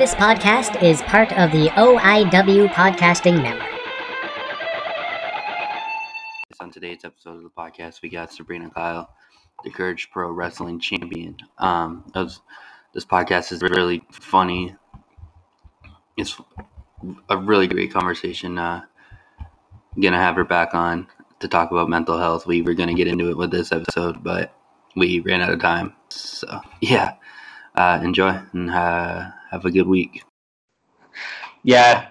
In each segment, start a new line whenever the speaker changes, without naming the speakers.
This podcast is part of the OIW Podcasting Network.
On today's episode of the podcast, we got Sabrina Kyle, the Courage Pro Wrestling Champion. Um, was, this podcast is really funny. It's a really great conversation. Uh, gonna have her back on to talk about mental health. We were gonna get into it with this episode, but we ran out of time. So yeah, uh, enjoy and uh, have a good week.
Yeah,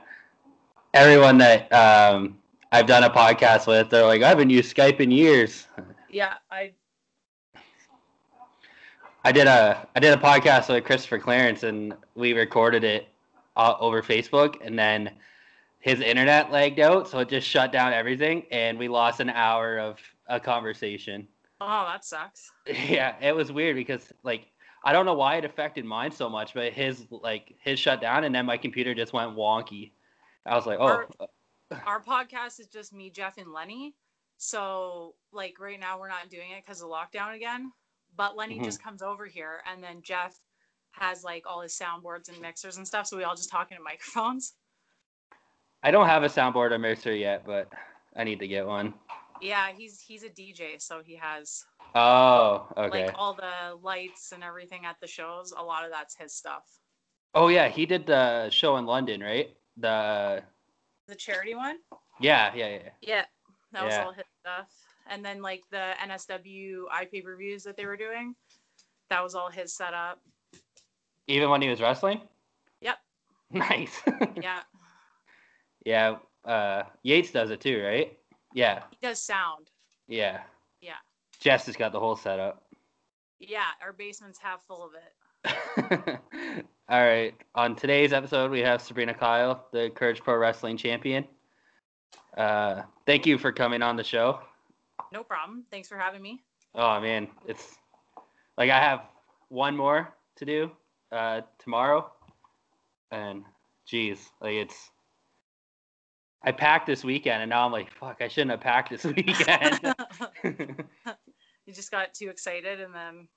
everyone that um, I've done a podcast with, they're like, I haven't used Skype in years.
Yeah, I
I did a I did a podcast with Christopher Clarence, and we recorded it uh, over Facebook, and then his internet lagged out, so it just shut down everything, and we lost an hour of a conversation.
oh that sucks.
Yeah, it was weird because like I don't know why it affected mine so much, but his like his shut down, and then my computer just went wonky. I was like, oh,
Our- Our podcast is just me, Jeff, and Lenny. So like right now we're not doing it because of lockdown again. But Lenny
Mhm.
just comes over here, and then Jeff has like all his soundboards and mixers and stuff. So we all just talk into microphones.
I don't have a soundboard or mixer yet, but I need to get one.
Yeah, he's he's a DJ, so he has
Oh, okay.
like all the lights and everything at the shows. A lot of that's his stuff.
oh yeah, he did the show in London, right? The
The charity one.
yeah, yeah, yeah.
Yeah, that was all his stuff. And then like the NSW IP reviews that they were doing, that was all his setup.
Even when he was wrestling.
Yep.
Nice.
Yeah,
yeah. Uh, Yates does it too, right? Yeah,
he does sound.
yeah. Jess has got the whole setup.
Yeah, our basement's half full of it.
All right. On today's episode, we have Sabrina Kyle, the Courage Pro Wrestling Champion. Uh, thank you for coming on the show.
No problem. Thanks for having me.
Oh man, it's like I have one more to do uh, tomorrow, and geez, like it's. I packed this weekend, and now I'm like, fuck, I shouldn't have packed this weekend.
you just got too excited, and then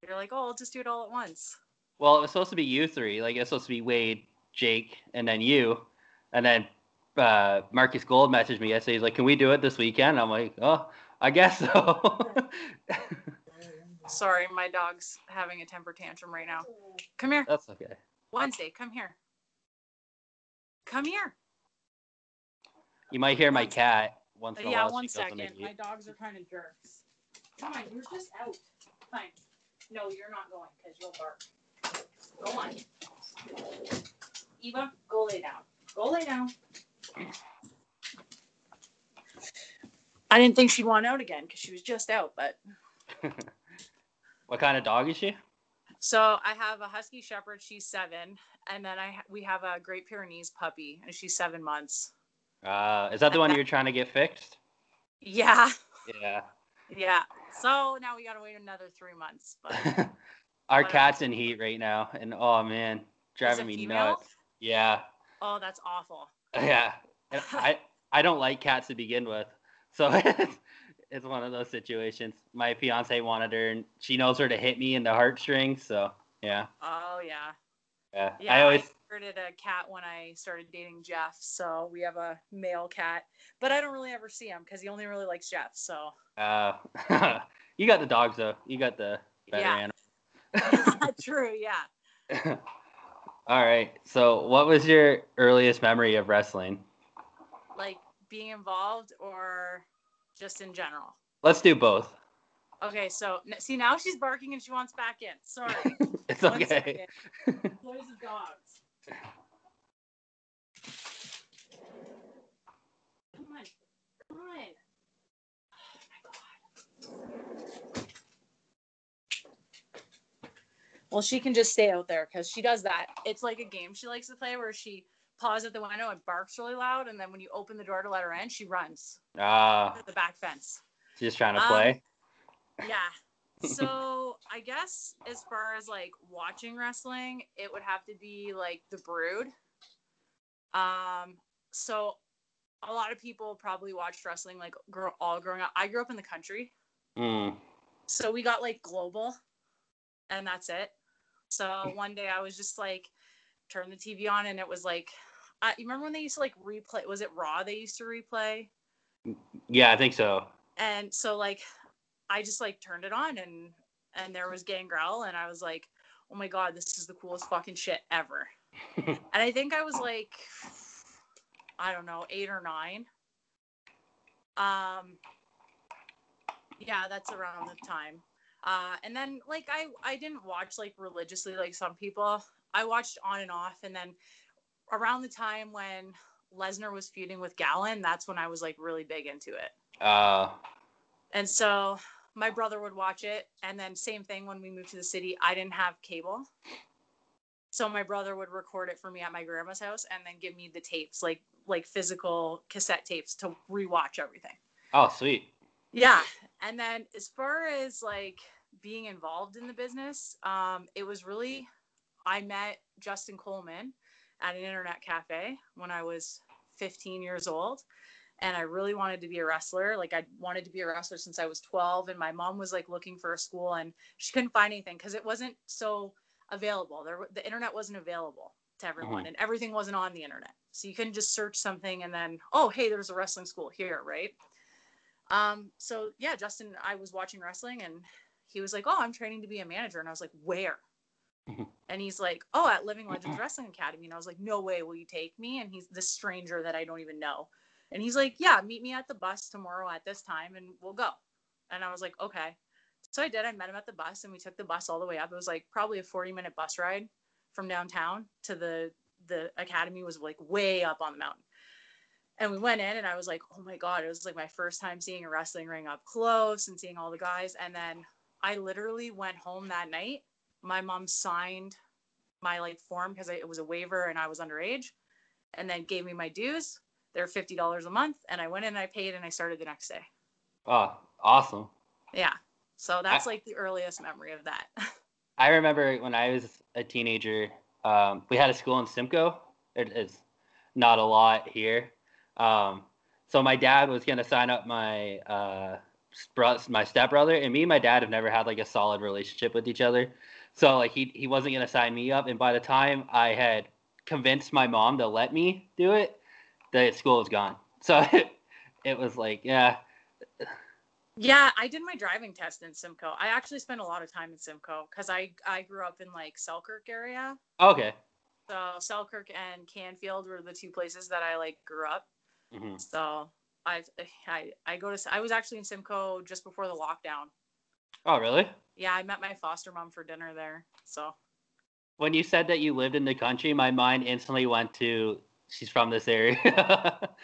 you're like, "Oh, I'll just do it all at once."
well, it was supposed to be you three. Like it's supposed to be Wade, Jake, and then you, and then uh, Marcus Gold messaged me yesterday. He's like, "Can we do it this weekend?" I'm like, "Oh, I guess so."
Sorry, my dog's having a temper tantrum right now. Come here,
That's okay.
Wednesday. Come here. Come here.
You might hear my cat once in a
yeah,
while.
one
goes to
second. My dogs are kind of jerks. Come on, you're just out. Fine. No, you're not going because you'll bark. Go on. Eva, go lay down. Go lay down. I didn't think she'd want out again because she was just out, but
What kind of dog is she?
so I have a husky shepherd. She's seven, and then I we have a Great Pyrenees puppy, and she's seven months.
Uh, is that the one you're trying to get fixed?
Yeah,
Yeah.
yeah. So now we gotta wait another three months. But
Our
Wow.
Uh, cat's in heat right now, and oh man, driving me
female?
nuts. Yeah,
oh, that's awful.
yeah. And I I don't like cats to begin with, so it's, it's one of those situations. My fiance wanted her, and she knows where to hit me in the heartstrings. So yeah,
Oh yeah.
Yeah.
Yeah,
I always
inherited a cat when I started dating Jeff, so we have a male cat. But I don't really ever see him because he only really likes Jeff. So
uh, you got the dogs though. You got the better
Yeah. true, yeah.
All right. So, what was your earliest memory of wrestling?
Like being involved or just in general.
Let's do both.
Okay, so see now she's barking and she wants back in. Sorry.
It's
One
okay.
Boys and dogs. Come on. Come on. Oh my god. Well, she can just stay out there because she does that. It's like a game she likes to play where she paws at the window and barks really loud, and then when you open the door to let her in, she runs
Ah,
to the back fence.
She's just trying to
Um,
play.
Yeah. So I guess as far as like watching wrestling, it would have to be like the Brood. Um. So a lot of people probably watched wrestling like grow, all growing up. I grew up in the country,
Mm.
so we got like global, and that's it. So one day I was just like, turned the TV on, and it was like, uh, you remember when they used to like replay? Was it Raw? They used to replay,
Yeah, I think so.
and so like, I just like turned it on, and and there was Gangrel, and I was like, oh my god, this is the coolest fucking shit ever. and I think I was like, I don't know, eight or nine. Um, yeah, that's around the time. Uh, and then like I I didn't watch like religiously like some people. I watched on and off, and then around the time when Lesnar was feuding with Gallon, that's when I was like really big into it.
Uh,
And so my brother would watch it. And then same thing when we moved to the city, I didn't have cable. So my brother would record it for me at my grandma's house and then give me the tapes, like like physical cassette tapes to rewatch everything.
oh, sweet.
Yeah. And then as far as like being involved in the business, um, it was really I met Justin Coleman at an internet cafe when I was 15 years old. And I really wanted to be a wrestler. Like I wanted to be a wrestler since I was 12. And my mom was like looking for a school and she couldn't find anything because it wasn't so available. There the internet wasn't available to everyone and everything wasn't on the internet. So you couldn't just search something and then, oh hey, there's a wrestling school here, right? Um, so yeah, Justin, I was watching wrestling and he was like, Oh, I'm training to be a manager. And I was like, Where?
Mhm.
and he's like, Oh, at Living Legends Wrestling Academy. And I was like, No way, will you take me? And he's this stranger that I don't even know. And he's like, Yeah, meet me at the bus tomorrow at this time and we'll go. And I was like, Okay. So I did. I met him at the bus and we took the bus all the way up. It was like probably a 40 minute bus ride from downtown to the the academy was like way up on the mountain and we went in and i was like oh my god it was like my first time seeing a wrestling ring up close and seeing all the guys and then i literally went home that night my mom signed my like form because it was a waiver and i was underage and then gave me my dues they're $50 a month and i went in and i paid and i started the next day
Oh, awesome.
yeah so that's like the earliest memory of that
I remember when I was a teenager, um, we had a school in Simcoe. It is not a lot here. Um, so my dad was gonna sign up my uh, my stepbrother, and me and my dad have never had like a solid relationship with each other. So like he he wasn't gonna sign me up, and by the time I had convinced my mom to let me do it, the school is gone. So it was like, yeah,
Yeah, I did my driving test in Simcoe. I actually spent a lot of time in Simcoe because I I grew up in like Selkirk area.
okay.
So Selkirk and Canfield were the two places that I like grew up.
hmm
So I I I go to I was actually in Simcoe just before the lockdown.
Oh, really?
Yeah, I met my foster mom for dinner there. So
When you said that you lived in the country, my mind instantly went to she's from this area.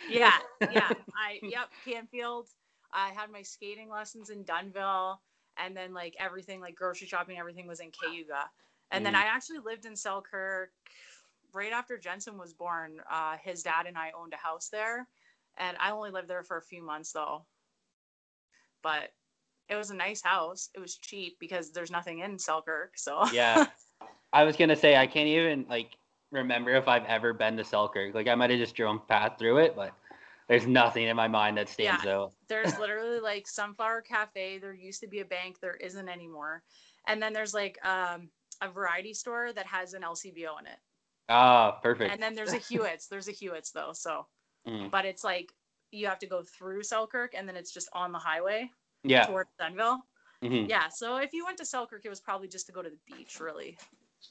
yeah, yeah. I yep, Canfield. I had my skating lessons in Dunnville, and then like everything, like grocery shopping, everything was in Cayuga. And then
Mm.
I actually lived in Selkirk right after Jensen was born. Uh, his dad and I owned a house there, and I only lived there for a few months though. But it was a nice house. It was cheap because there's nothing in Selkirk. So
yeah. I was gonna say I can't even like remember if I've ever been to Selkirk. Like I might have just drove past through it, but there's nothing in my mind that stands out.
there's literally like Sunflower Cafe. There used to be a bank. There isn't anymore. And then there's like um, a variety store that has an LCBO in it.
Ah, perfect.
And then there's a Hewitt's. There's a Hewitt's though. So,
Mm.
but it's like you have to go through Selkirk and then it's just on the highway
Yeah.
towards Dunnville.
mhm.
Yeah. So if you went to Selkirk, it was probably just to go to the beach, really.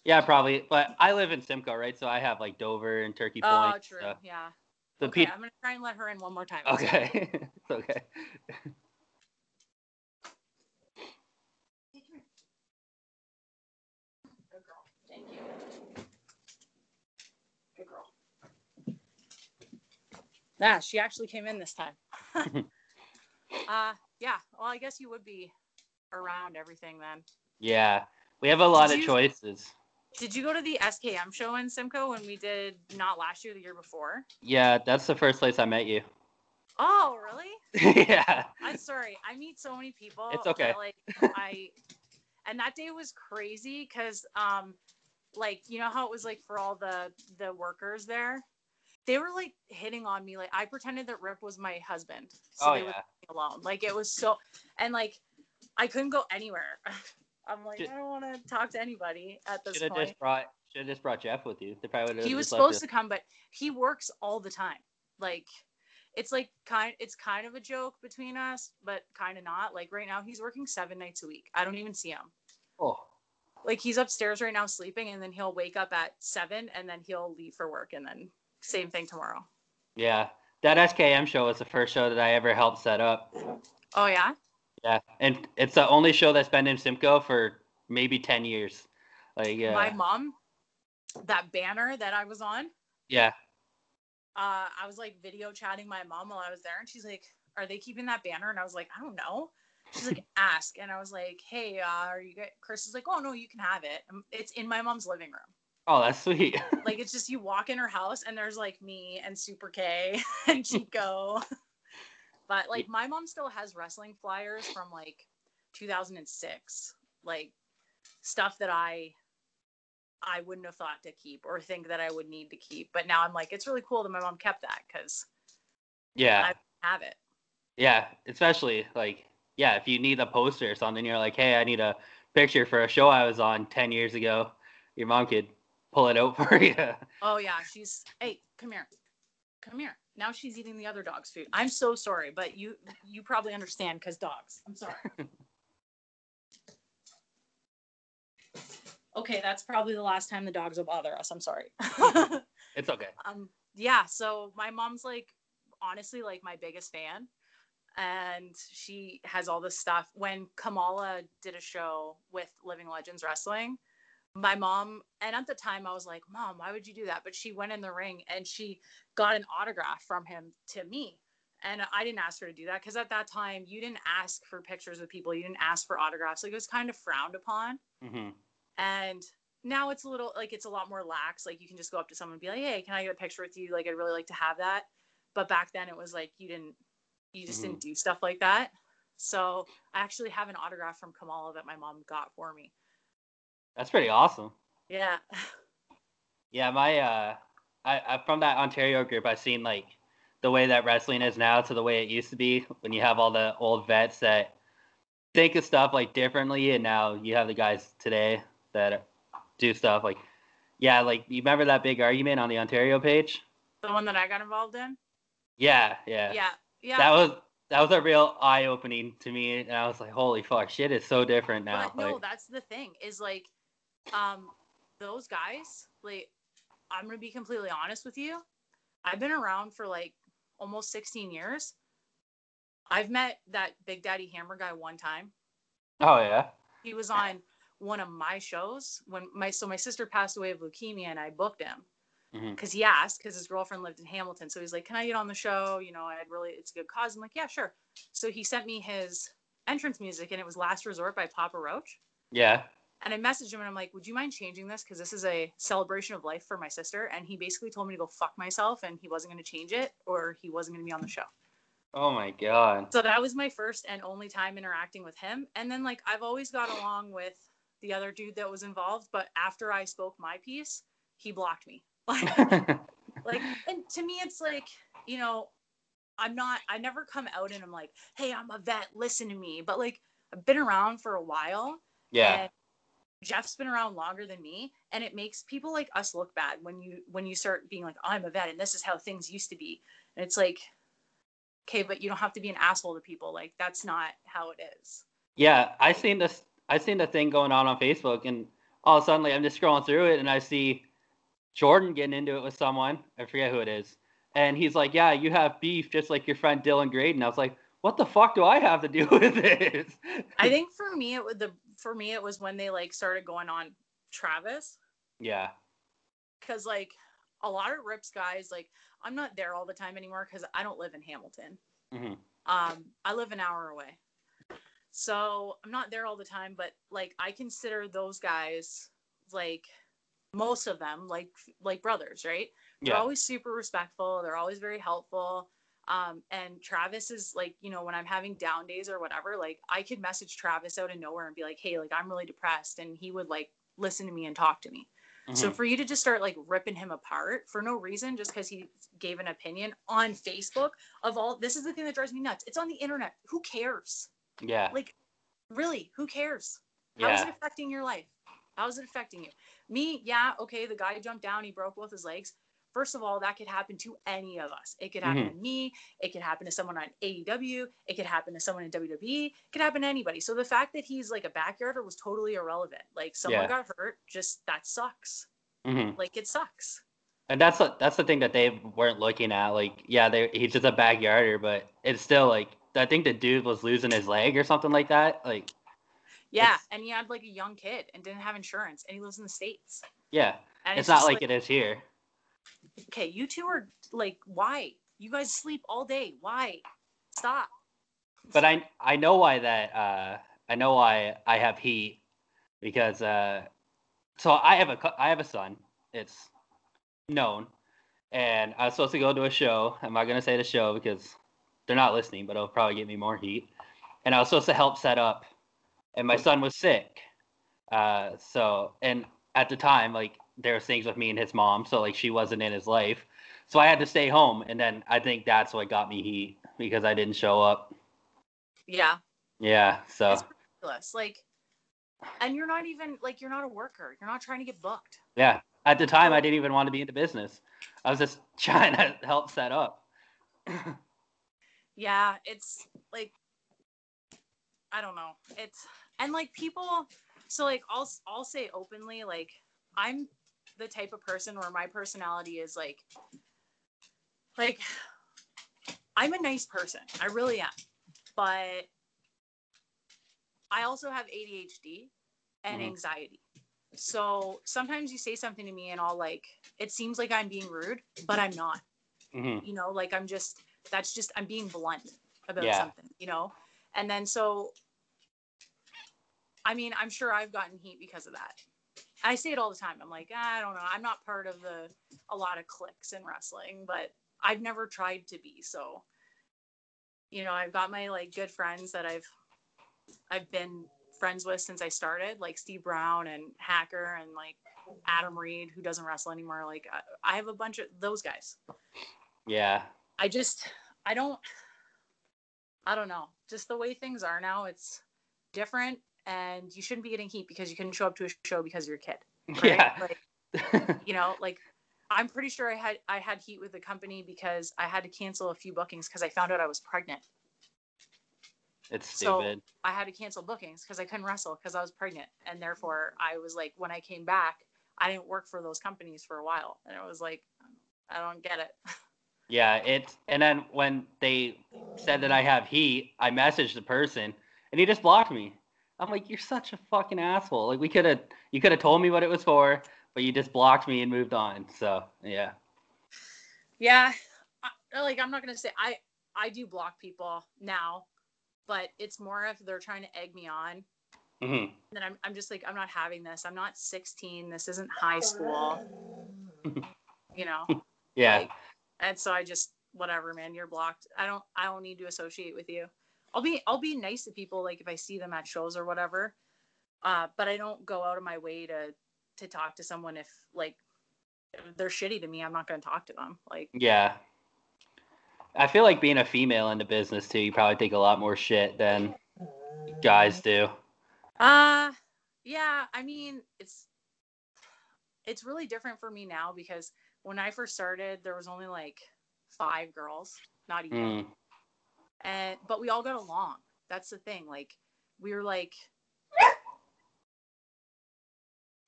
Yeah, probably. But I live in Simcoe, right? So I have like Dover and Turkey Point.
Oh, true.
so
Yeah.
The
okay,
pe-
I'm gonna try and let her in one more time.
Okay. it's okay.
Good girl. Thank you. Good girl. Yeah, she actually came in this time. uh yeah. Well, I guess you would be around everything then.
Yeah. We have a lot
Did
of
you-
choices.
Did you go to the SKM show in Simcoe when we did not last year, the year before?
Yeah, that's the first place I met you.
Oh, really?
yeah.
I'm sorry. I meet so many people.
It's okay.
that, like I, and that day was crazy because, um, like you know how it was like for all the the workers there, they were like hitting on me. Like I pretended that Rip was my husband, so
Oh
they would
yeah.
alone. Like it was so, and like I couldn't go anywhere. I'm like
Should-
I don't want to talk to anybody at this
Should have
point.
just brought Should have just brought Jeff with you. They probably would
he was supposed to come, but he works all the time. Like it's like kind it's kind of a joke between us, but kind of not. Like right now he's working seven nights a week. I don't even see him.
Oh,
Like he's upstairs right now sleeping and then he'll wake up at seven and then he'll leave for work and then same thing tomorrow.
yeah. That SKM show was the first show that I ever helped set up.
Oh yeah?
Yeah, and it's the only show that's been in Simcoe for maybe ten years. Like, yeah,
My mom, that banner that I was on,
yeah,
uh, I was like video chatting my mom while I was there, and she's like, "Are they keeping that banner?" And I was like, "I don't know." She's like, "Ask," and I was like, "Hey, uh, are you?" Get-? Chris is like, "Oh no, you can have it. Um, It's in my mom's living room.
Oh, that's sweet.
Like it's just you walk in her house, and there's like me and Super K and Chico." But like my mom still has wrestling flyers from like 2006, like stuff that I I wouldn't have thought to keep or think that I would need to keep. But now I'm like, it's really cool that my mom kept that because
yeah,
I have it.
yeah. Especially like, yeah, if you need a poster or something, you're like, hey, I need a picture for a show I was on ten years ago. Your mom could pull it out for you.
Oh yeah, she's hey, come here. Come here. Now she's eating the other dog's food. I'm so sorry, but you you probably understand because dogs. I'm sorry. okay, that's probably the last time the dogs will bother us. I'm sorry.
It's okay.
um yeah so my mom's like honestly like my biggest fan and she has all this stuff when kamala did a show with living legends wrestling my mom and at the time i was like mom why would you do that? But she went in the ring and she got an autograph from him to me. And i didn't ask her to do that because at that time you didn't ask for pictures with people. You didn't ask for autographs. Like it was kind of frowned upon.
Hmm
and now it's a little like it's a lot more lax. Like you can just go up to someone and be like hey can i get a picture with you? Like i'd really like to have that. But back then it was like you didn't you just didn't do stuff like that. So i actually have an autograph from kamala that my mom got for me
That's pretty awesome.
yeah
Yeah, my uh, I, I from that Ontario group, I've seen like the way that wrestling is now to the way it used to be when you have all the old vets that think of stuff like differently, and now you have the guys today that do stuff like, yeah, like you remember that big argument on the Ontario page?
the one that i got involved in
Yeah, yeah,
yeah yeah
That was that was a real eye opening to me, and I was like, holy fuck, shit is so different now.
But no,
Like,
that's the thing is like, um, those guys, like, I'm gonna be completely honest with you. I've been around for like almost 16 years. I've met that Big Daddy Hammer guy one time.
oh yeah,
He was on one of my shows when my so my sister passed away of leukemia and I booked him because he asked because his girlfriend lived in Hamilton. So he's like, "Can I get on the show? You know, I'd really it's a good cause." I'm like, "Yeah, sure." So he sent me his entrance music and it was "Last Resort" by Papa Roach.
yeah,
And I messaged him and I'm like, would you mind changing this? Because this is a celebration of life for my sister. And he basically told me to go fuck myself and he wasn't going to change it or he wasn't going to be on the show.
oh my god,
So that was my first and only time interacting with him. And then, like, I've always got along with the other dude that was involved. But after I spoke my piece, he blocked me. like, and to me, it's like, you know, I'm not, I never come out and I'm like, hey, I'm a vet, listen to me. But like, I've been around for a while.
yeah,
Jeff's been around longer than me, and it makes people like us look bad when you when you start being like, I'm a vet, and this is how things used to be, and it's like, okay, but you don't have to be an asshole to people. Like that's not how it is.
Yeah, I seen this. I seen the thing going on on Facebook, and all of a sudden, like, I'm just scrolling through it, and I see Jordan getting into it with someone. I forget who it is, and he's like, "Yeah, you have beef, just like your friend Dylan Graydon." I was like, "What the fuck do I have to do with this?"
I think for me, it was the for me it was when they like started going on Travis,
yeah,
because like a lot of Rips guys, like I'm not there all the time anymore because I don't live in Hamilton.
Mm-hmm.
um i live an hour away so i'm not there all the time but like i consider those guys like most of them like like brothers right
Yeah.
they're always super respectful they're always very helpful um and travis is like you know when i'm having down days or whatever like i could message travis out of nowhere and be like hey like i'm really depressed and he would like listen to me and talk to me so
Mhm.
for you to just start like ripping him apart for no reason, just because he gave an opinion on Facebook of all, this is the thing that drives me nuts. It's on the internet. Who cares?
yeah,
Like, really, who cares? Yeah. How is it affecting your life? How is it affecting you? Me, yeah, okay, the guy jumped down, he broke both his legs. First of all, that could happen to any of us. It could happen
Mhm.
to me. It could happen to someone on AEW. It could happen to someone in WWE. It could happen to anybody. So the fact that he's like a backyarder was totally irrelevant. Like someone
Yeah.
got hurt, just that sucks.
hmm
Like it sucks.
And that's the, that's the thing that they weren't looking at. Like, yeah, they, he's just a backyarder, but it's still like I think the dude was losing his leg or something like that. Like,
Yeah, and he had like a young kid and didn't have insurance, and he lives in the states.
yeah,
And
it's, not
just
like, it is here.
Okay, you two are like, why? You guys sleep all day. Why? Stop.
But I I know why that uh I know why I have heat because uh so I have a I have a son. It's known, and I was supposed to go to a show. I'm not gonna say the show because they're not listening, but it'll probably get me more heat. And I was supposed to help set up, and my son was sick. Uh, so and at the time, like there was things with me and his mom, so like she wasn't in his life. So I had to stay home, and then I think that's what got me heat because I didn't show up.
Yeah,
Yeah, so
It's ridiculous. Like, and you're not even like you're not a worker. You're not trying to get booked.
yeah. At the time, I didn't even want to be in the business. I was just trying to help set up.
Yeah, it's like I don't know. It's and like people so like I'll I'll say openly like I'm the type of person where my personality is like like I'm a nice person. I really am. But I also have ADHD and
Mhm.
anxiety. So sometimes you say something to me and I'll like it seems like I'm being rude, but I'm not
hmm
you know like i'm just that's just i'm being blunt about
Yeah.
something you know and then so i mean i'm sure i've gotten heat because of that i say it all the time. I'm like i don't know. I'm not part of the a lot of cliques in wrestling but i've never tried to be so you know i've got my like good friends that i've i've been friends with since i started like steve brown and hacker and like adam reed who doesn't wrestle anymore. Like I, I have a bunch of those guys.
Yeah.
I just I don't I don't know. Just the way things are now, it's different and you shouldn't be getting heat because you couldn't show up to a show because you're a kid. Right?
Yeah.
Like, you know, like I'm pretty sure I had I had heat with the company because I had to cancel a few bookings because I found out I was pregnant.
it's
So-
stupid.
I had to cancel bookings because I couldn't wrestle because I was pregnant. And therefore I was like when I came back, I didn't work for those companies for a while. And it was like I don't get it.
Yeah, it's and then when they said that I have heat, I messaged the person and he just blocked me. I'm like, you're such a fucking asshole. Like we could have you could have told me what it was for, but you just blocked me and moved on. So yeah.
Yeah, I, like I'm not gonna say I I do block people now, but it's more if they're trying to egg me on.
hmm
Then I'm I'm just like I'm not having this. I'm not 16. This isn't high school. you know.
Yeah.
Like, and so I just whatever, man. You're blocked. I don't I don't need to associate with you. I'll be I'll be nice to people like if I see them at shows or whatever. Uh, but I don't go out of my way to to talk to someone if like if they're shitty to me. I'm not gonna talk to them. Like
Yeah. I feel like being a female in the business too, you probably take a lot more shit than guys do.
Uh yeah, I mean, it's it's really different for me now because when I first started, there was only like five girls, not even.
Mm.
And but we all got along. That's the thing. Like we were like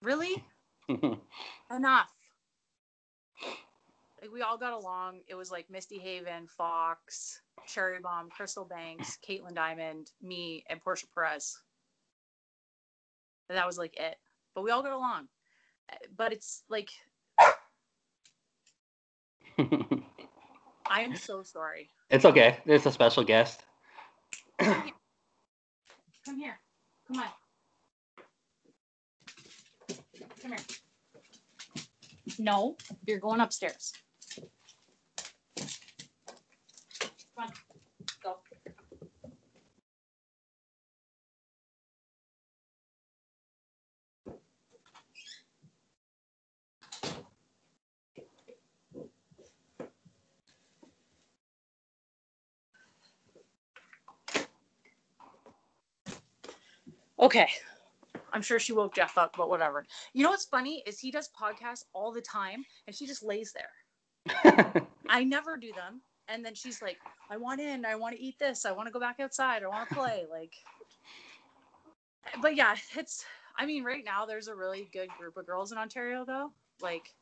Really? Enough. Like we all got along. It was like Misty Haven, Fox, Cherry Bomb, Crystal Banks, Caitlin Diamond, me, and Portia Perez. And that was like it. But we all got along. But it's like I am so sorry.
it's okay. There's a special guest.
Come here. Come on. Come here. No, you're going upstairs. Come on. Go. Okay. I'm sure she woke Jeff up, but whatever. You know what's funny is he does podcasts all the time, and she just lays there. I never do them, and then she's like, "I want in. I want to eat this. I want to go back outside. I want to play." Like, but yeah, it's. I mean, right now there's a really good group of girls in Ontario, though. Like,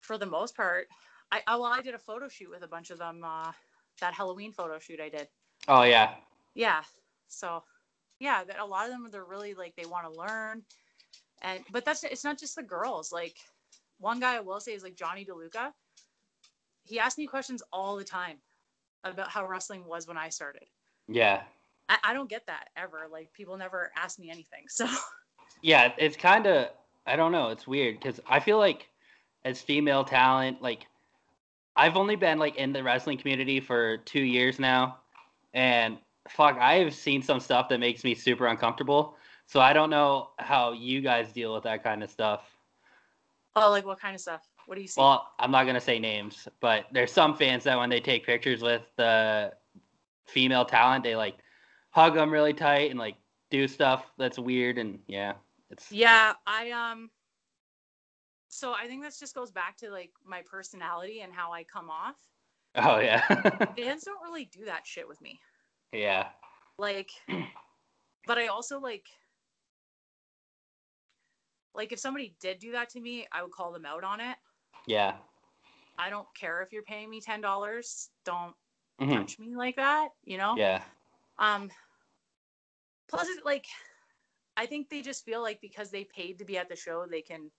for the most part, I I- well, I did a photo shoot with a bunch of them. Uh, that Halloween photo shoot I did.
oh yeah.
Yeah. So, yeah, that a lot of them they're really like they want to learn, and but that's it's not just the girls. Like one guy I will say is like Johnny DeLuca. He asked me questions all the time about how wrestling was when I started.
Yeah.
I, I don't get that ever. Like people never ask me anything. So
Yeah, it's kind of I don't know, it's weird cuz I feel like as female talent like I've only been like in the wrestling community for 2 years now and fuck, I've seen some stuff that makes me super uncomfortable. So I don't know how you guys deal with that kind of stuff.
oh, like what kind of stuff? What do you see?
Well, I'm not gonna say names, but there's some fans that when they take pictures with the female talent, they like hug them really tight and like do stuff that's weird and yeah, it's
Yeah, I um so I think this just goes back to like my personality and how I come off.
oh yeah,
Fans don't really do that shit with me.
Yeah,
Like but I also like like if somebody did do that to me, I would call them out on it.
yeah,
I don't care if you're paying me ten dollars. Don't
Mhm.
touch me like that, you know?
yeah,
Um plus it like I think they just feel like because they paid to be at the show, they can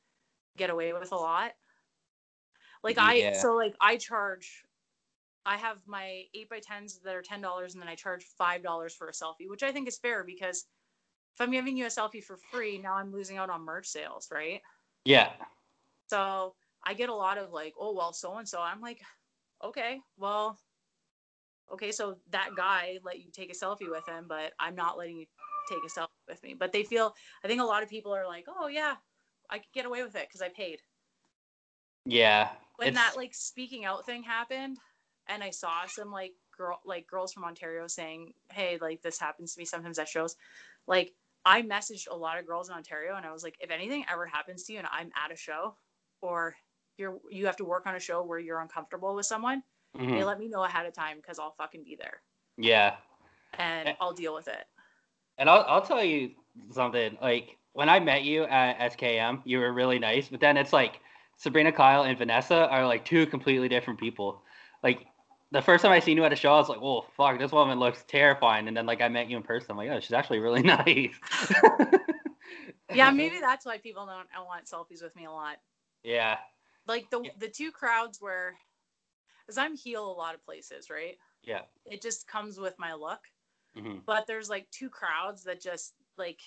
get away with a lot. Like I
Yeah.
so like I charge I have my eight by tens that are ten dollars and then I charge five dollars for a selfie, which I think is fair because if I'm giving you a selfie for free, now I'm losing out on merch sales, right?
yeah,
So I get a lot of like, oh well, so and so. I'm like, okay, well, okay, so that guy let you take a selfie with him, but I'm not letting you take a selfie with me. But they feel, I think a lot of people are like, oh yeah, I could get away with it because I paid.
yeah.
When
It's-
that like speaking out thing happened, and I saw some like girl, like girls from Ontario saying, hey, like this happens to me sometimes at shows, like. I messaged a lot of girls in Ontario and I was like, if anything ever happens to you and I'm at a show or you're you have to work on a show where you're uncomfortable with someone,
mhm,
they let me know ahead of time because I'll fucking be there
yeah.
and
Eh.
I'll deal with it.
And I'll I'll tell you something. Like when I met you at SKM, you were really nice. But then it's like Sabrina, Kyle, and Vanessa are like two completely different people. Like the first time I seen you at a show, I was like, "Oh fuck, this woman looks terrifying." And then like I met you in person, I'm like, "Oh, she's actually really nice."
Yeah, maybe that's why people don't, want selfies with me a lot.
Yeah.
Like the
Yeah.
the two crowds where, because I'm heel a lot of places, right?
Yeah.
It just comes with my look.
hmm
But there's like two crowds that just like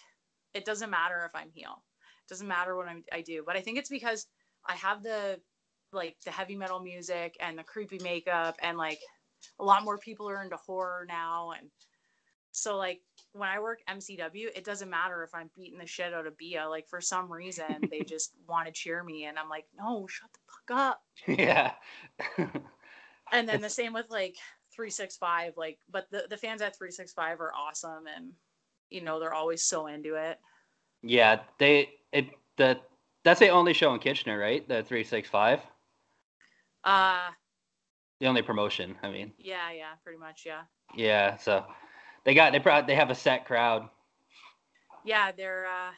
it doesn't matter if I'm heel. It doesn't matter what I'm, I do. But I think it's because I have the like the heavy metal music and the creepy makeup and like a lot more people are into horror now and so like when I work MCW, it doesn't matter if I'm beating the shit out of Bia. Like for some reason they just want to cheer me and I'm like, no, shut the fuck up.
Yeah.
And then the same with like 365, like, but the, the fans at 365 are awesome and you know, they're always so into it.
yeah. They it the that's the only show in Kitchener, right? The three six five.
Uh
The only promotion. I mean.
yeah, yeah, pretty much, yeah.
Yeah. So they got they probably they have a set crowd.
Yeah, they're uh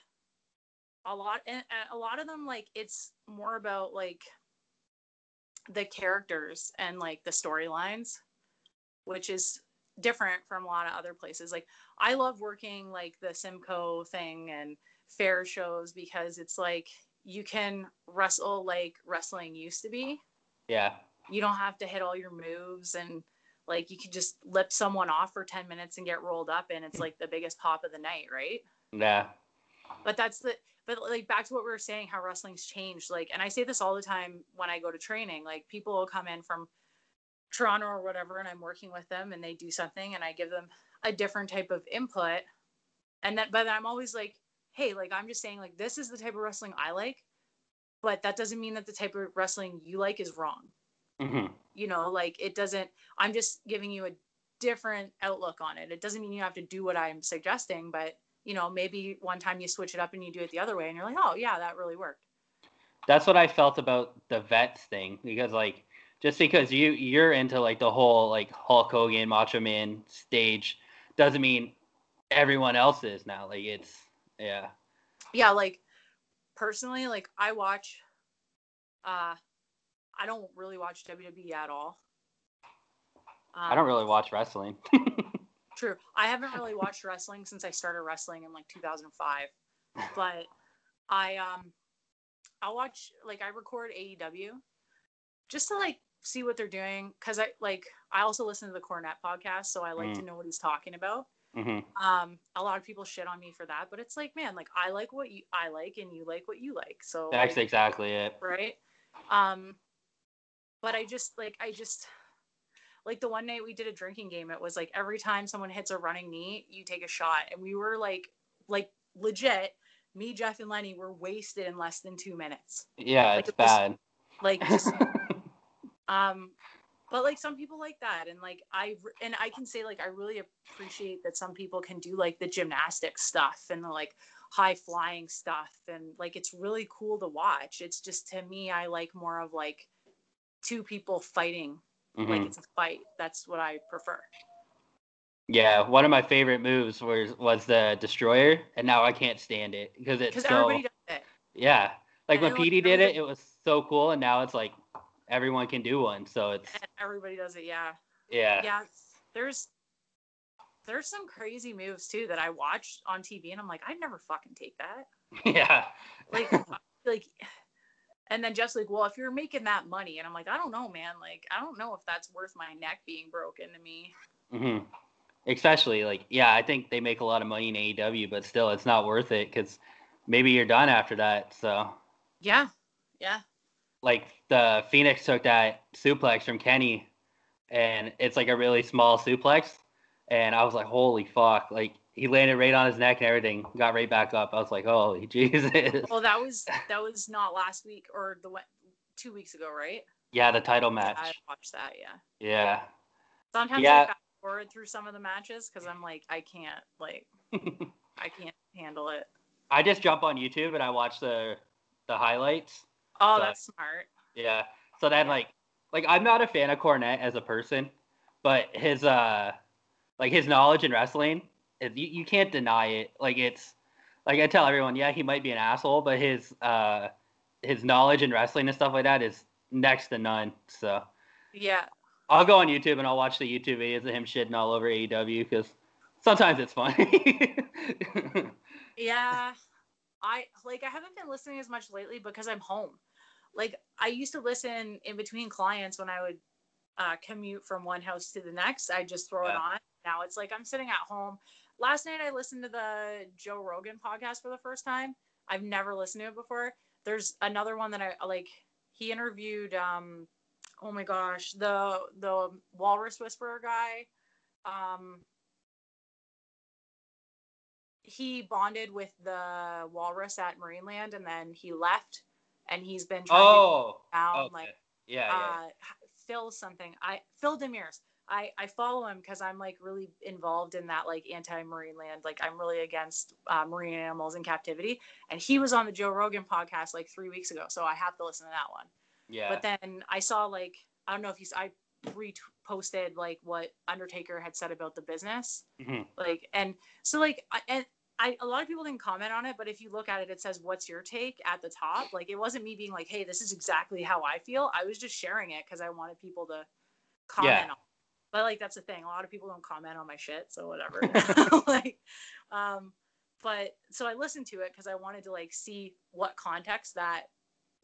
a lot and and a lot of them like it's more about like the characters and like the storylines, which is different from a lot of other places. Like I love working like the Simcoe thing and fair shows because it's like you can wrestle like wrestling used to be.
Yeah.
You don't have to hit all your moves and like you can just lip someone off for 10 minutes and get rolled up and it's like the biggest pop of the night, right?
Yeah.
but that's the but like back to what we were saying how wrestling's changed like and i say this all the time when i go to training like people will come in from toronto or whatever and i'm working with them and they do something and i give them a different type of input and then but i'm always like hey like i'm just saying like this is the type of wrestling i like but that doesn't mean that the type of wrestling you like is wrong
hmm
you know like it doesn't i'm just giving you a different outlook on it it doesn't mean you have to do what i'm suggesting but you know, maybe one time you switch it up and you do it the other way and you're like, oh yeah, that really worked.
That's what I felt about the vets thing because like just because you you're into like the whole like Hulk Hogan, Macho Man stage doesn't mean everyone else is now. Like it's yeah.
Yeah, like personally, like I watch uh I don't really watch WWE at all.
I don't
Um,
really watch wrestling.
True. I haven't really watched wrestling since I started wrestling in like 2005. But I um I'll watch like I record AEW just to like see what they're doing cuz I like I also listen to the Cornette podcast so I like to know what he's talking about.
Hmm
Um a lot of people shit on me for that, but it's like man, like I like what you I like and you like what you like. So
That's
like,
exactly it.
right? Um, but I just like I just like the one night we did a drinking game. It was like every time someone hits a running knee, you take a shot, and we were like like legit. Me, Jeff, and Lenny were wasted in less than two minutes.
Yeah,
Like,
it's
it was-
bad.
Like just um. But like some people like that, and like I and I can say like I really appreciate that some people can do like the gymnastics stuff and the like high flying stuff and like it's really cool to watch. It's just to me I like more of like two people fighting like
Mhm.
it's a fight. That's what I prefer.
Yeah, one of my favorite moves was was the destroyer, and now I can't stand it because it's so
everybody does it.
yeah. Like
And
when
then, like,
PD did it, it was so cool, and now it's like everyone can do one. So it's
everybody does it, yeah.
yeah,
Yeah. There's there's some crazy moves too that I watched on TV and I'm like, I'd never fucking take that.
yeah,
Like like and then Jeff's like, well, if you're making that money, and I'm like, I don't know, man. Like, I don't know if that's worth my neck being broken to me.
Mm-hmm. Especially like yeah, I think they make a lot of money in AEW, but still, it's not worth it because maybe you're done after that. So
Yeah, yeah,
like the Fenix took that suplex from Kenny, and it's like a really small suplex, and I was like, holy fuck! Like he landed right on his neck and everything, got right back up. I was like, holy oh, Jesus!
Well, that was that was not last week or the two weeks ago, right?
Yeah, the title match.
I watched that. Yeah.
Yeah.
Sometimes
Yeah.
I fast forward through some of the matches because I'm like, I can't, like, I can't handle it.
I just jump on YouTube and I watch the the highlights.
Oh,
So-
that's smart.
Yeah. So then like like I'm not a fan of Cornette as a person, but his uh like his knowledge in wrestling, you, you can't deny it. Like it's like I tell everyone, yeah, he might be an asshole, but his uh his knowledge in wrestling and stuff like that is next to none. So
Yeah.
I'll go on YouTube and I'll watch the YouTube videos of him shitting all over AEW because sometimes it's funny.
Yeah. I like I haven't been listening as much lately because I'm home. Like I used to listen in between clients when I would uh, commute from one house to the next. I just throw it on. Now it's like I'm sitting at home. Last night I listened to the Joe Rogan podcast for the first time. I've never listened to it before. There's another one that I like. He interviewed um, oh my gosh, the the Walrus Whisperer guy. Um, he bonded with the walrus at Marineland and then he left and he's been trying
oh.
to down
Okay.
like
Yeah, yeah.
uh Phil something. I Phil Demers. I I follow him because I'm like really involved in that like anti-Marineland. Like I'm really against uh, marine animals in captivity. And he was on the Joe Rogan podcast like three weeks ago, so I have to listen to that one.
yeah.
But then I saw like I don't know if he's I reposted like what Undertaker had said about the business
Mhm.
like and so like I, and I a lot of people didn't comment on it but if you look at it it says what's your take? at the top. Like it wasn't me being like hey this is exactly how I feel. I was just sharing it because I wanted people to comment
Yeah.
on it. but like that's the thing. A lot of people don't comment on my shit so whatever. Like um but so I listened to it because I wanted to like see what context that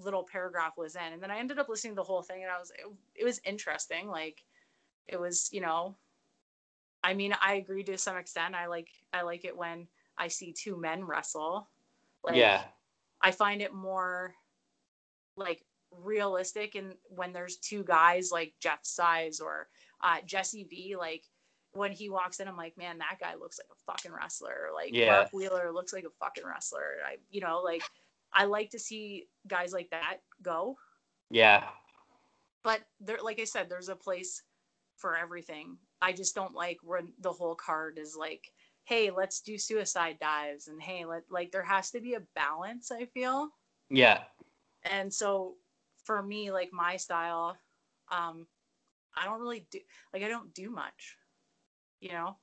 little paragraph was in. And then I ended up listening to the whole thing and I was it, it was interesting. Like it was you know I mean I agree to some extent. I like I like it when I see two men wrestle like
yeah.
I find it more like realistic and when there's two guys like Jeff Size or uh, Jesse V like when he walks in I'm like man that guy looks like a fucking wrestler like
Yeah.
Mark Wheeler looks like a fucking wrestler I you know like I like to see guys like that go
Yeah.
but there like I said there's a place for everything I just don't like when the whole card is like hey, let's do suicide dives and hey, let like there has to be a balance, I feel.
Yeah.
And so for me, like my style, um, I don't really do like I don't do much. You know?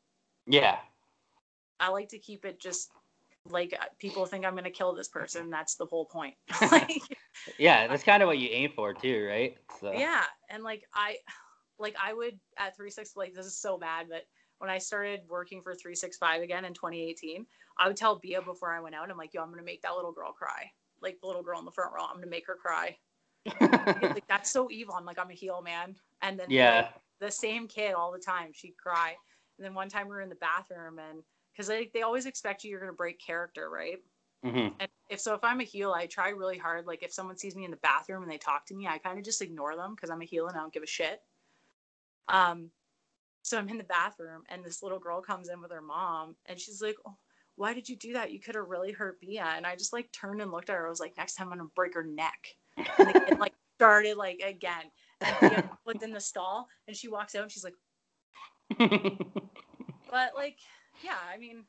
Yeah.
I like to keep it just like uh, people think I'm gonna kill this person. That's the whole point. like,
Yeah. That's kind of what you aim for too, right? So.
yeah, and like I, like I would at three six like this is so bad, but when I started working for three six five again in 2018, I would tell Bia before I went out, I'm like, yo, I'm gonna make that little girl cry, like the little girl in the front row. I'm gonna make her cry. like that's so evil. I'm like, I'm a heel man, and then
yeah.
the same kid all the time. She'd cry. And then one time we were in the bathroom and because like they always expect you you're gonna break character, right?
hmm
And if so, if I'm a heel, I try really hard. Like if someone sees me in the bathroom and they talk to me, I kind of just ignore them because I'm a heel and I don't give a shit. Um, so I'm in the bathroom and this little girl comes in with her mom and she's like, oh, "Why did you do that? You could have really hurt Bia." And I just like turned and looked at her. I was like, "Next time I'm gonna break her neck." And the kid like started like again. And Bia was in the stall and she walks out and she's like, but like, yeah, I mean,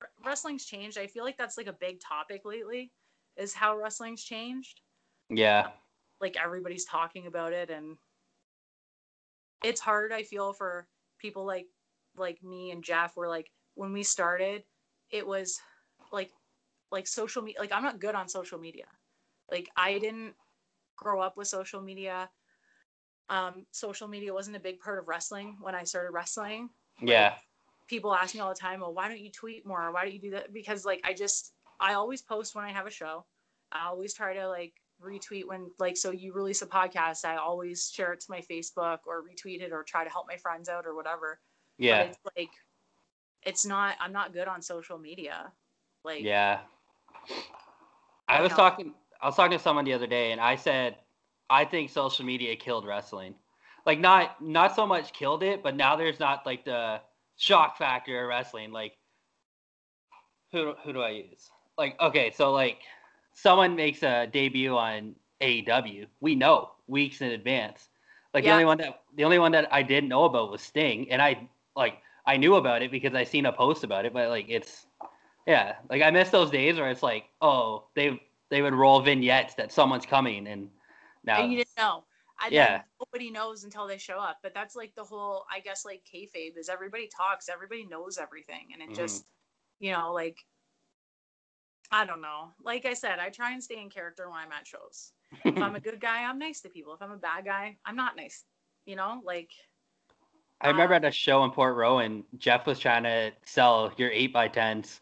wr- wrestling's changed. I feel like that's like a big topic lately, is how wrestling's changed.
yeah.
Uh, like everybody's talking about it, and it's hard. I feel for people like like me and Jeff. were like when we started, it was like like social media. Like I'm not good on social media. Like I didn't grow up with social media. Um, social media wasn't a big part of wrestling when I started wrestling.
Yeah.
people ask me all the time, well, why don't you tweet more? Why don't you do that? Because like I just I always post when I have a show. I always try to like retweet when like so you release a podcast, I always share it to my Facebook or retweet it or try to help my friends out or whatever.
Yeah.
But it's like it's not I'm not good on social media. Like
Yeah. I was
know.
talking I was talking to someone the other day and I said I think social media killed wrestling. Like not not so much killed it, but now there's not like the shock factor of wrestling. Like who who do I use? Like okay, so like someone makes a debut on AEW, we know weeks in advance. Like the only one that the only one that I didn't know about was Sting, and I like I knew about it because I seen a post about it, but like it's yeah, like I miss those days where it's like oh they they would roll vignettes that someone's coming, and now
and you didn't know. And
Yeah.
nobody knows until they show up. But that's like the whole, I guess, like kayfabe is everybody talks, everybody knows everything, and it
Mhm.
just, you know, like, I don't know. Like I said, I try and stay in character when I'm at shows. If I'm a good guy, I'm nice to people. If I'm a bad guy, I'm not nice. You know, like,
I remember
uh,
at a show in Port Rowan, Jeff was trying to sell your eight by tens.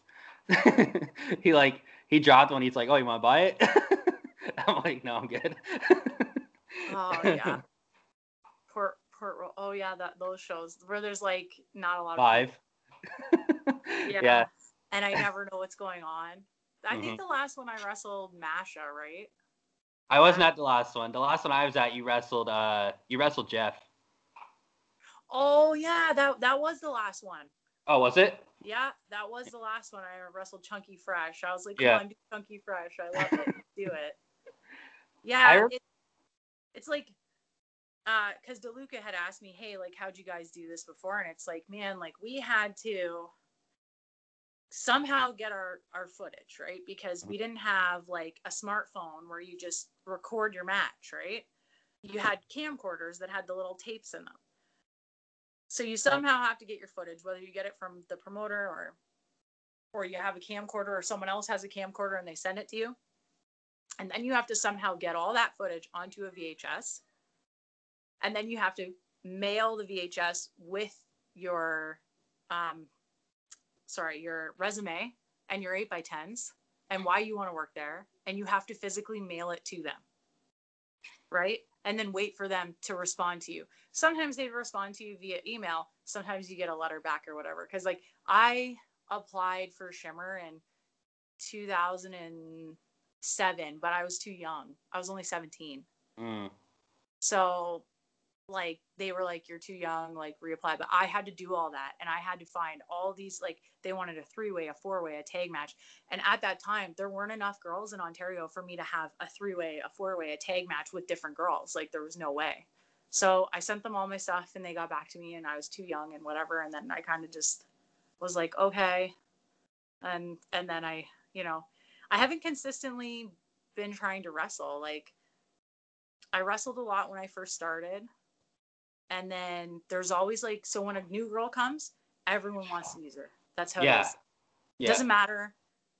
he like he dropped one. He's like, "Oh, you want to buy it?" I'm like, "No, I'm good."
oh yeah, Port Port. Ro- Oh yeah, that those shows where there's like not a lot of
Five.
Yeah.
yeah.
and I never know what's going on. I
Mhm.
think the last one I wrestled Masha, right?
I wasn't at the last one. The last one I was at, you wrestled. Uh, you wrestled Jeff.
Oh yeah, that that was the last one.
Oh, was it?
Yeah, that was the last one. I wrestled Chunky Fresh. I was like,
Yeah.
on, Chunky Fresh. I love it. do it. Yeah, it, it's like, uh, because DeLuca had asked me, hey, like, how'd you guys do this before? And it's like, man, like we had to somehow get our our footage right? Because we didn't have like a smartphone where you just record your match right? You had camcorders that had the little tapes in them. So you somehow have to get your footage whether you get it from the promoter or or you have a camcorder or someone else has a camcorder and they send it to you. And then you have to somehow get all that footage onto a VHS and then you have to mail the VHS with your um sorry your resume and your 8 by 10s and why you want to work there and you have to physically mail it to them right? And then wait for them to respond to you. Sometimes they respond to you via email sometimes you get a letter back or whatever because like i applied for shimmer in 2007 but i was too young. I was only 17
Mm.
so like they were like you're too young like reapply. But i had to do all that and i had to find all these like they wanted a three way a four way a tag match. And at that time there weren't enough girls in ontario for me to have a three way a four way a tag match with different girls. Like there was no way. So i sent them all my stuff and they got back to me and i was too young and whatever. And then i kind of just was like okay. And and then I, you know, I haven't consistently been trying to wrestle. Like I wrestled a lot when I first started. And then there's always like so when a new girl comes, everyone wants to use her. That's how it
Yeah.
is. It
Yeah.
doesn't matter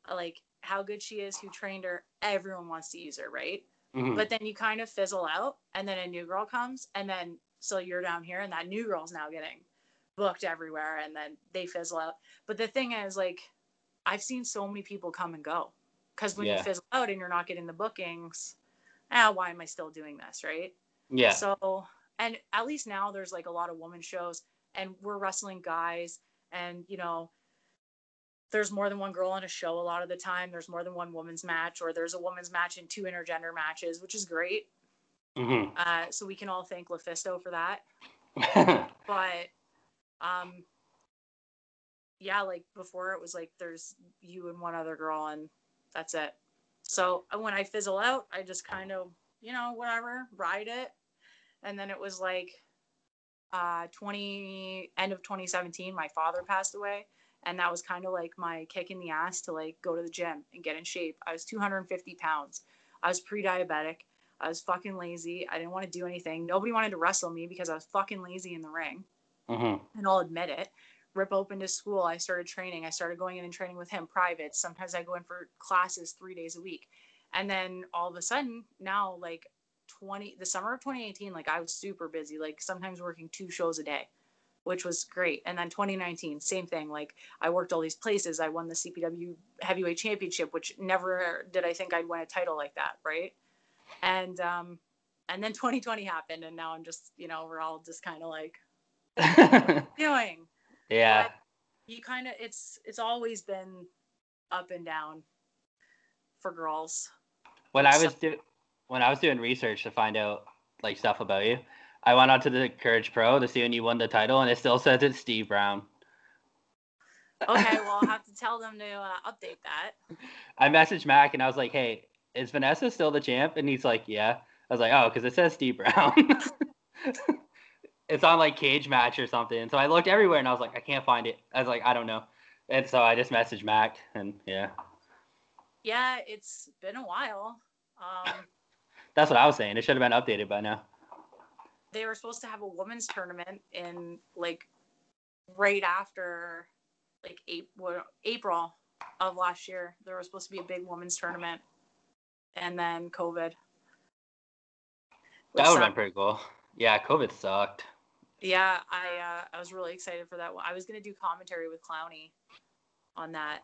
like how good she is, who trained her, everyone wants to use her, right?
Mm-hmm.
But then you kind of fizzle out and then a new girl comes and then so you're down here and that new girl's now getting booked everywhere and then they fizzle out. But the thing is like I've seen so many people come and go. Cause when
Yeah.
you fizzle out and you're not getting the bookings, ah, why am I still doing this, right?
yeah.
So, and at least now there's like a lot of woman shows, and we're wrestling guys, and you know, there's more than one girl on a show a lot of the time. There's more than one woman's match, or there's a woman's match and two intergender matches, which is great.
Mhm.
Uh, so we can all thank LuFisto for that. But, um, yeah, like before it was like there's you and one other girl, and that's it. So uh, when I fizzle out, I just kind of, you know, whatever, ride it. And then it was like uh 20 end of 2017, my father passed away. And that was kind of like my kick in the ass to like go to the gym and get in shape. I was 250 pounds. I was pre-diabetic. I was fucking lazy. I didn't want to do anything. Nobody wanted to wrestle me because I was fucking lazy in the ring
Mhm.
and I'll admit it. Rip open to school. I started training. I started going in and training with him private. Sometimes I go in for classes three days a week. And then all of a sudden, now like 20, the summer of 2018, like I was super busy, like sometimes working two shows a day, which was great. And then 2019, same thing. Like I worked all these places. I won the CPW heavyweight championship, which never did I think I'd win a title like that. Right. And, um, and then 2020 happened. And now I'm just, you know, we're all just kind of like doing
yeah.
you kind of it's it's always been up and down for girls
when I
So-
was do when I was doing research to find out like stuff about you, I went onto the Courage Pro to see when you won the title, and it still says it's Steve Brown.
okay well i'll have to tell them to uh, update that
I messaged Mac and I was like, "Hey, is Vanessa still the champ?" And he's like, "Yeah." I was like, "Oh, because it says Steve Brown." it's on like Cage Match or something. So I looked everywhere and I was like, "I can't find it." I was like, "I don't know." And so I just messaged Mac, and yeah,
yeah it's been a while um
that's what I was saying. It should have been updated by now.
they were supposed to have a women's tournament in like right after like april april of last year there was supposed to be a big women's tournament and then covid
That would have been pretty cool. Yeah, COVID sucked.
Yeah, I uh, I was really excited for that one. I was gonna do commentary with Clowny on that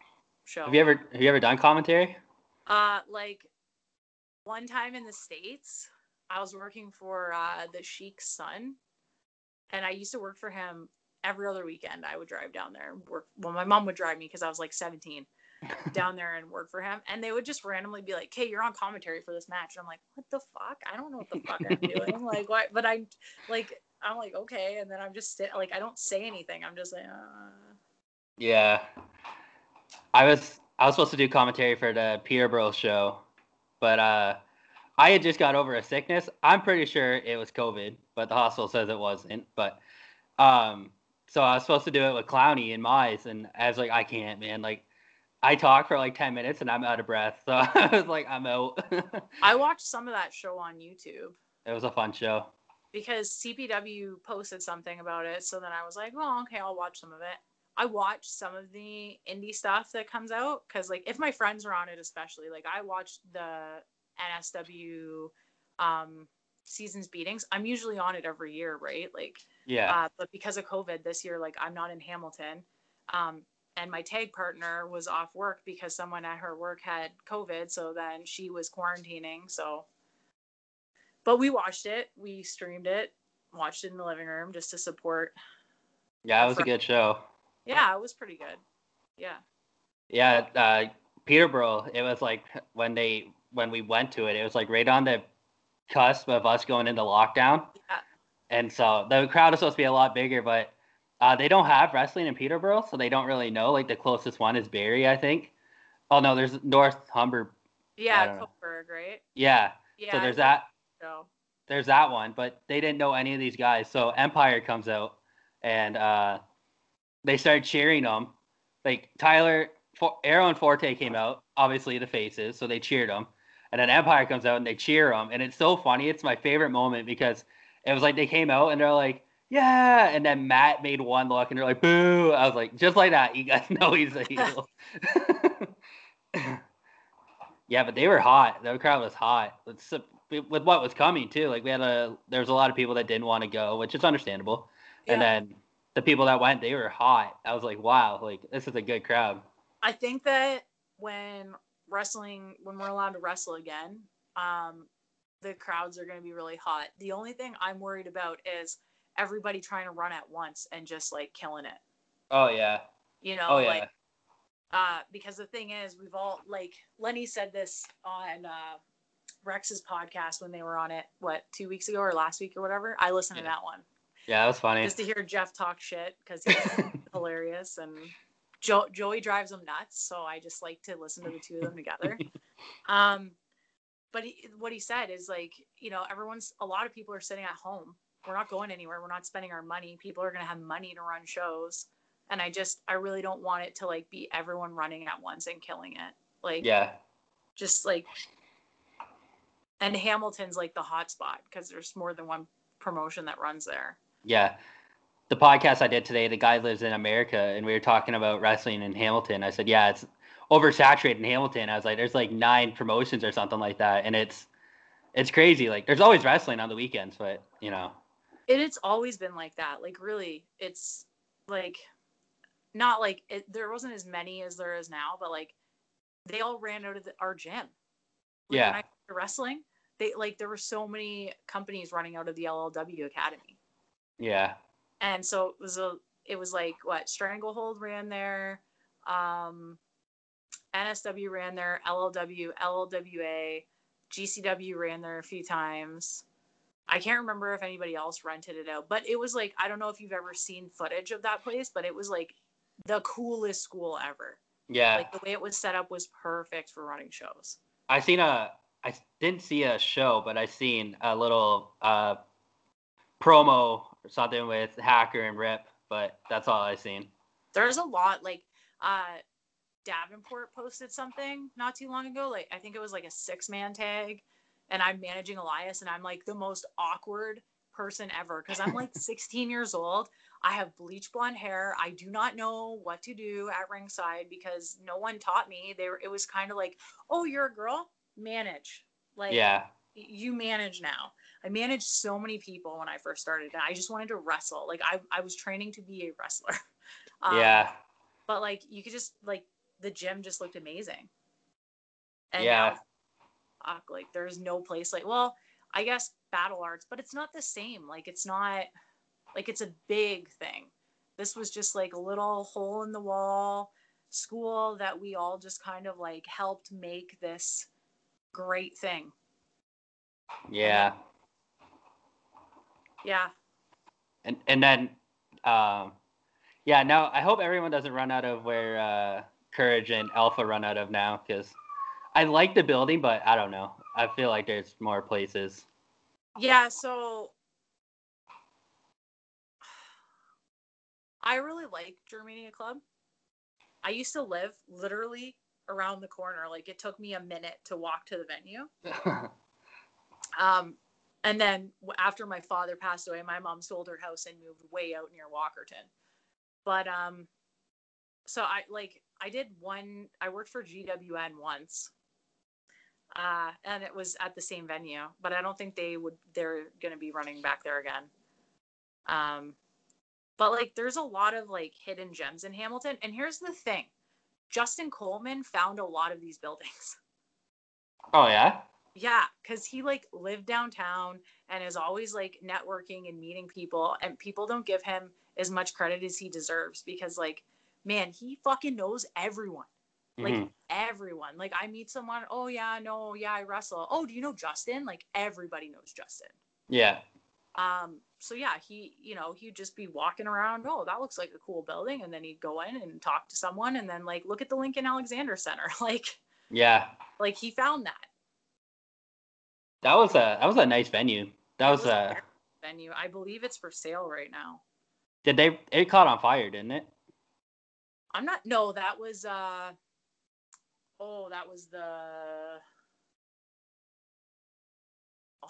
show.
Have you ever have you ever done commentary?
Uh, like one time in the states, I was working for uh, the Sheik's son, and I used to work for him every other weekend. I would drive down there and work. Well, my mom would drive me because I was like 17 down there and work for him, and they would just randomly be like, "Hey, you're on commentary for this match." And I'm like, "What the fuck? I don't know what the fuck I'm doing." like, what? But I like. I'm like, okay, and then I'm just sit- like, I don't say anything. I'm just like, uh...
Yeah. I was I was supposed to do commentary for the Peterborough show, but uh I had just got over a sickness. I'm pretty sure it was COVID, but the hospital says it wasn't. But um so I was supposed to do it with Clowny and Mize and I was like, I can't, man. Like I talk for like ten minutes and I'm out of breath. So I was like, I'm out.
I watched some of that show on YouTube.
it was a fun show.
because CPW posted something about it. So then I was like, well, okay, I'll watch some of it. I watch some of the indie stuff that comes out because, like, if my friends are on it, especially, like, I watched the NSW um, seasons beatings. I'm usually on it every year, right? Like,
Yeah.
uh, but because of COVID this year, like, I'm not in Hamilton. Um, and my tag partner was off work because someone at her work had COVID. So then she was quarantining. So, but we watched it. We streamed it, watched it in the living room just to support.
yeah, it was a good show.
Yeah, it was pretty good. Yeah.
Yeah, uh, Peterborough. It was like when they when we went to it, it was like right on the cusp of us going into lockdown,
Yeah.
and so the crowd is supposed to be a lot bigger, but uh, they don't have wrestling in Peterborough, so they don't really know. Like the closest one is Barrie, I think. Oh no, there's North Humber.
Yeah. Cobourg, right?
Yeah,
Yeah.
so there's that.
So.
There's that one, but they didn't know any of these guys. So Empire comes out, and uh, they started cheering them. Like Tyler For, Arrow and Forte came out, obviously the faces, so they cheered them. And then Empire comes out and they cheer them, and it's so funny. It's my favorite moment because it was like they came out and they're like, "Yeah," and then Matt made one look and they're like, "Boo!" I was like, just like that, you guys know he's a heel. yeah, but they were hot. The crowd was hot. It's, with what was coming too. Like we had a, there was a lot of people that didn't want to go, which is understandable. And then the people that went, they were hot. I was like, wow, like this is a good crowd.
I think that when wrestling, when we're allowed to wrestle again, um, the crowds are going to be really hot. The only thing I'm worried about is everybody trying to run at once and just like killing it.
Oh yeah.
You know,
Oh yeah.
like uh, because the thing is, we've all like Lenny said this on uh, Rex's podcast when they were on it, what two weeks ago or last week or whatever. I listened to that one
yeah, that was funny.
just to hear Jeff talk shit because he's hilarious and jo- Joey drives him nuts. So I just like to listen to the two of them together. Um, but he, what he said is like, you know, everyone's a lot of people are sitting at home. We're not going anywhere. We're not spending our money. People are gonna have money to run shows, and I just I really don't want it to like be everyone running at once and killing it. Like
yeah.
just like and Hamilton's like the hot spot because there's more than one promotion that runs there.
Yeah. The podcast I did today, the guy lives in America, and we were talking about wrestling in Hamilton. I said, yeah, it's oversaturated in Hamilton. I was like, there's like nine promotions or something like that, and it's it's crazy. Like, there's always wrestling on the weekends, but you know,
And it's always been like that. Like really, it's like not like it, there wasn't as many as there is now, but like they all ran out of the, our gym. Like,
Yeah.
When I wrestling, they like there were so many companies running out of the LLW Academy,
yeah,
and so it was a it was like what Stranglehold ran there, um, NSW ran there, LLW, LLWA, GCW ran there a few times. I can't remember if anybody else rented it out, but it was like I don't know if you've ever seen footage of that place, but it was like the coolest school ever.
yeah.
Like the way it was set up was perfect for running shows.
I seen a. I didn't see a show, but I seen a little uh, promo or something with Hacker and Rip. But that's all I've seen.
There's a lot like uh Davenport posted something not too long ago. Like I think it was like a six man tag, and I'm managing Elias, and I'm like the most awkward person ever because I'm like 16 years old. I have bleach blonde hair. I do not know what to do at ringside because no one taught me. They were, it was kind of like, oh, you're a girl, manage. Like
yeah,
you manage now. I managed so many people when I first started, and I just wanted to wrestle. Like I, I was training to be a wrestler. Um,
yeah,
but like you could just like the gym just looked amazing. And
Yeah.
now, fuck, like there's no place like well, I guess battle arts, but it's not the same. Like it's not like it's a big thing. This was just like a little hole in the wall school that we all just kind of like helped make this great thing.
yeah.
Yeah.
And and then, um, yeah. Now I hope everyone doesn't run out of where uh, Courage and Alpha run out of now, because I like the building, but I don't know. I feel like there's more places.
Yeah, so I really like Germania Club. I used to live literally around the corner. Like it took me a minute to walk to the venue. Um, and then after my father passed away, my mom sold her house and moved way out near Walkerton. But um, so I like I did one. I worked for GWN once, uh, and it was at the same venue. But I don't think they would. They're gonna be running back there again. Um, but like, there's a lot of like hidden gems in Hamilton. And here's the thing: Justin Coleman found a lot of these buildings.
oh yeah.
Yeah, because he like lived downtown and is always like networking and meeting people, and people don't give him as much credit as he deserves because, like, man, he fucking knows everyone. Like,
Mhm.
everyone. Like, I meet someone, oh, yeah, no, yeah, I wrestle. Oh, do you know Justin? Like, everybody knows Justin.
Yeah.
Um, so yeah, he, you know, he'd just be walking around, oh, that looks like a cool building, and then he'd go in and talk to someone, and then like look at the Lincoln Alexander Center. Like,
Yeah.
like he found that.
That was a that was a nice venue. That was
a
a.
venue. I believe it's for sale right now.
Did they? It caught on fire, didn't it?
I'm not. No, that was. uh oh, that was the. Oh,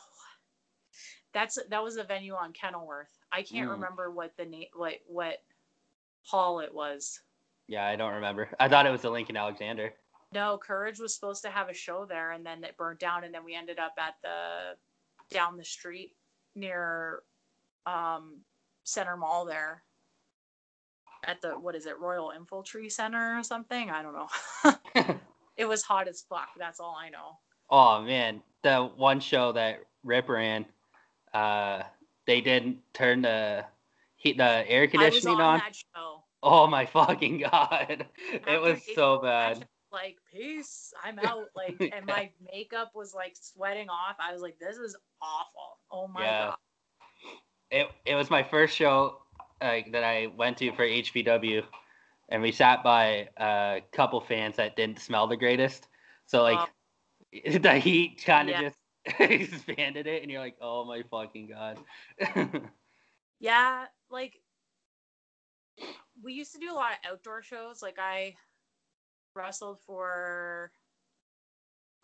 that's that was a venue on Kenilworth. I can't
Mm.
remember what the name, what what hall it was.
Yeah, I don't remember. I thought it was the Lincoln Alexander.
No, Courage was supposed to have a show there, and then it burnt down, and then we ended up at the down the street near um, Center Mall there. At the what is it, Royal Infantry Center or something? I don't know. it was hot as fuck. That's all I know.
Oh man, the one show that Rip ran, uh, they didn't turn the heat, the air conditioning
on,
on. Oh my fucking god, it was so bad.
Like peace, I'm out. Like, and my makeup was like sweating off. I was like, this is awful. Oh my
Yeah.
god.
It it was my first show like that I went to for HVW, and we sat by a couple fans that didn't smell the greatest. So like the heat kind of
Yeah.
just expanded it, and you're like, oh my fucking god.
Yeah, like we used to do a lot of outdoor shows. Like I wrestled for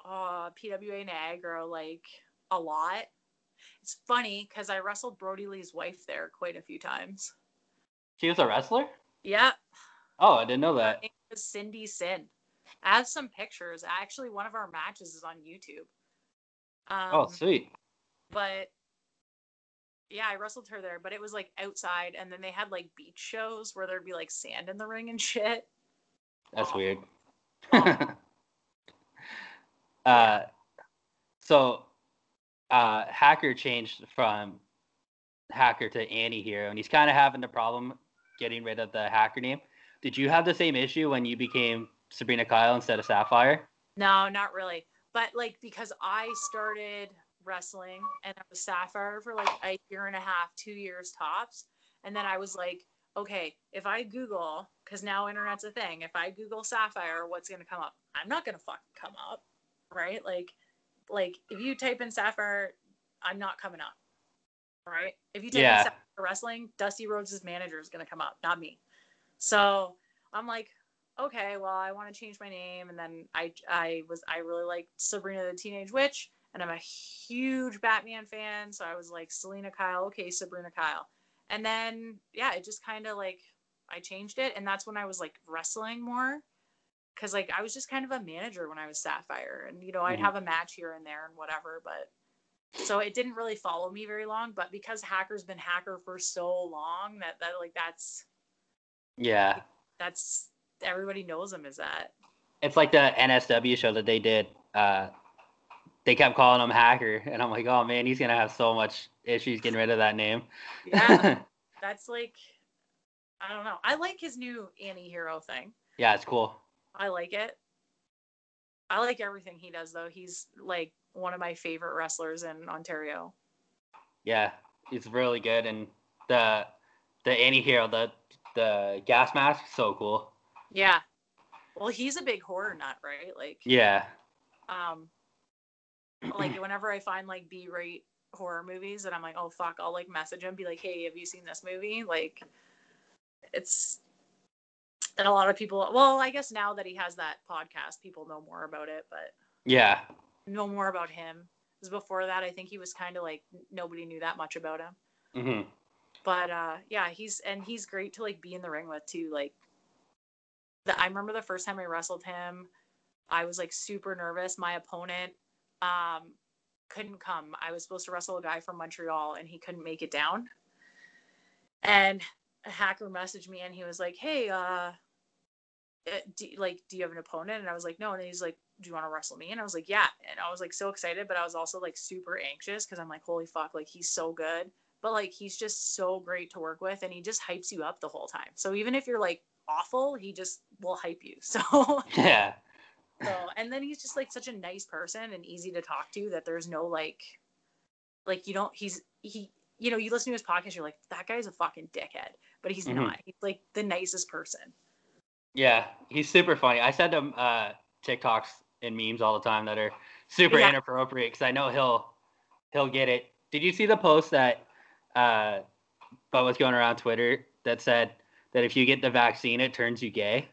uh PWA Niagara like a lot. It's funny because I wrestled Brodie Lee's wife there quite a few times.
she was a wrestler.
Yeah,
Oh, I didn't know that.
name was Cindy Sin. I have some pictures. Actually, one of our matches is on YouTube. Um,
Oh, sweet.
but yeah, I wrestled her there, but it was like outside, and then they had like beach shows where there'd be like sand in the ring and shit.
That's
Oh.
weird. Uh, so, uh, Hacker changed from Hacker to Annie here, and he's kind of having the problem getting rid of the Hacker name. Did you have the same issue when you became Sabrina Kyle instead of Sapphire?
No, not really. But like because I started wrestling and I was Sapphire for like a year and a half, two years tops, and then I was like, okay, if I Google, because now internet's a thing, if I Google Sapphire, what's gonna come up? I'm not gonna fucking come up, right? Like, like if you type in Sapphire, I'm not coming up, right? If you type
Yeah.
in Sapphire wrestling, Dusty Rhodes' manager is gonna come up, not me. So I'm like, okay, well, I want to change my name, and then I I was I really liked Sabrina the Teenage Witch, and I'm a huge Batman fan, so I was like Selina Kyle, okay, Sabrina Kyle, and then yeah, it just kind of like I changed it, and that's when I was like wrestling more, because like I was just kind of a manager when I was Sapphire, and you know I'd
Mhm.
have a match here and there and whatever, but. So it didn't really follow me very long, but because Hacker's been Hacker for so long that that like that's
Yeah.
that's everybody knows him as that.
It's like the NSW show that they did. Uh, they kept calling him Hacker, and I'm like, oh man, he's gonna have so much issues getting rid of that name.
Yeah, that's like I don't know. I like his new Annie Hero thing.
yeah, it's cool.
I like it. I like everything he does though. He's like one of my favorite wrestlers in Ontario.
Yeah, he's really good, and the the Annie hero, the the gas mask, so cool.
Yeah. Well, he's a big horror nut, right? Like
Yeah,
um like whenever I find like B rate horror movies and I'm like, oh fuck, I'll like message him, be like, hey, have you seen this movie? Like it's and a lot of people well, I guess now that he has that podcast, people know more about it, but
yeah,
know more about him. Because before that I think he was kind of like nobody knew that much about him.
hmm
But uh yeah, he's and he's great to like be in the ring with too. Like the, I remember the first time I wrestled him, I was like super nervous. My opponent um couldn't come. I was supposed to wrestle a guy from Montreal and he couldn't make it down. And a hacker messaged me and he was like, "Hey, uh uh, do, like do you have an opponent?" And I was like, "No." And he's like, "Do you want to wrestle me?" And I was like, "Yeah." And I was like so excited, but I was also like super anxious cuz I'm like, "Holy fuck, like he's so good." But like he's just so great to work with and he just hypes you up the whole time. So even if you're like awful, he just will hype you. So
yeah,
so and then he's just like such a nice person and easy to talk to that there's no like like you don't he's he you know you listen to his podcast you're like that guy's a fucking dickhead but he's
Mhm.
not he's like the nicest person
yeah. He's super funny. I send him uh, TikToks and memes all the time that are super
Yeah.
inappropriate because I know he'll he'll get it. Did you see the post that uh, but was going around Twitter that said that if you get the vaccine, it turns you gay?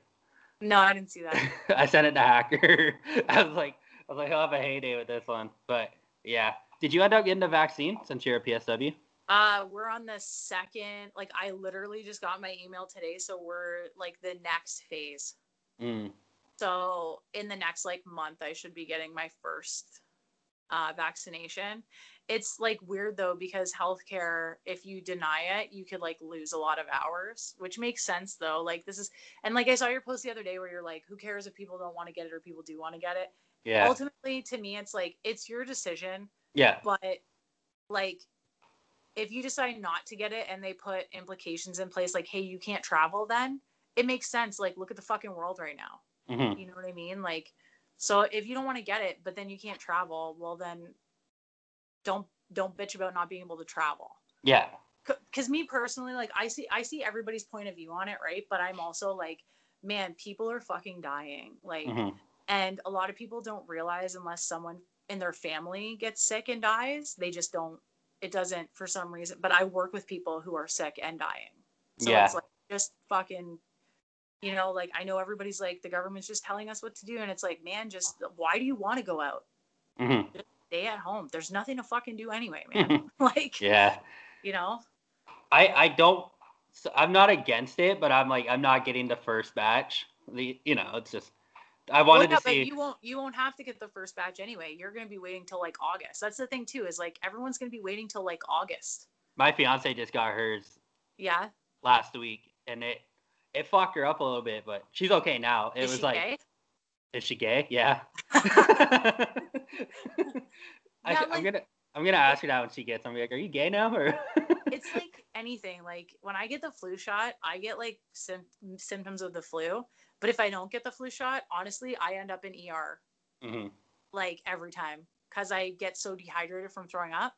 No, I didn't see that.
I sent it to Hacker. I was like, I was like, he'll have a heyday with this one. But yeah, did you end up getting the vaccine since you're a PSW?
Uh, we're on the second. Like, I literally just got my email today, so we're like the next phase.
Mm.
So in the next like month, I should be getting my first uh, vaccination. It's like weird though because healthcare, if you deny it, you could like lose a lot of hours, which makes sense though. Like this is, and like I saw your post the other day where you're like, who cares if people don't want to get it or people do want to get it.
Yeah.
Ultimately, to me, it's like it's your decision,
yeah.
but like if you decide not to get it and they put implications in place like hey you can't travel then it makes sense like look at the fucking world right now
hmm
you know what i mean like so if you don't want to get it but then you can't travel well then don't don't bitch about not being able to travel.
Yeah.
because me personally like i see i see everybody's point of view on it right? But i'm also like man people are fucking dying. Like
hmm
and a lot of people don't realize unless someone in their family gets sick and dies they just don't it doesn't for some reason but i work with people who are sick and dying. So
Yeah.
it's like just fucking you know like i know everybody's like the government's just telling us what to do and it's like man just why do you want to go out?
Hmm
stay at home there's nothing to fucking do anyway man like
Yeah.
you know
I I don't. So I'm not against it, but I'm like I'm not getting the first batch. The you know it's just I
Well,
wanted
yeah,
to
but
see.
you won't you won't have to get the first batch anyway you're going to be waiting till like august that's the thing too is like everyone's going to be waiting till like august
My fiance just got hers
yeah
last week, and it it fucked her up a little bit, but she's okay now. It
Is
was like? Is she gay? Yeah. I, am
like-
gonna I'm gonna ask her that when she gets. I'm like, are you gay now or?
it's like anything like when i get the flu shot i get like sym- symptoms of the flu but if i don't get the flu shot honestly i end up in er
hmm
like every time because i get so dehydrated from throwing up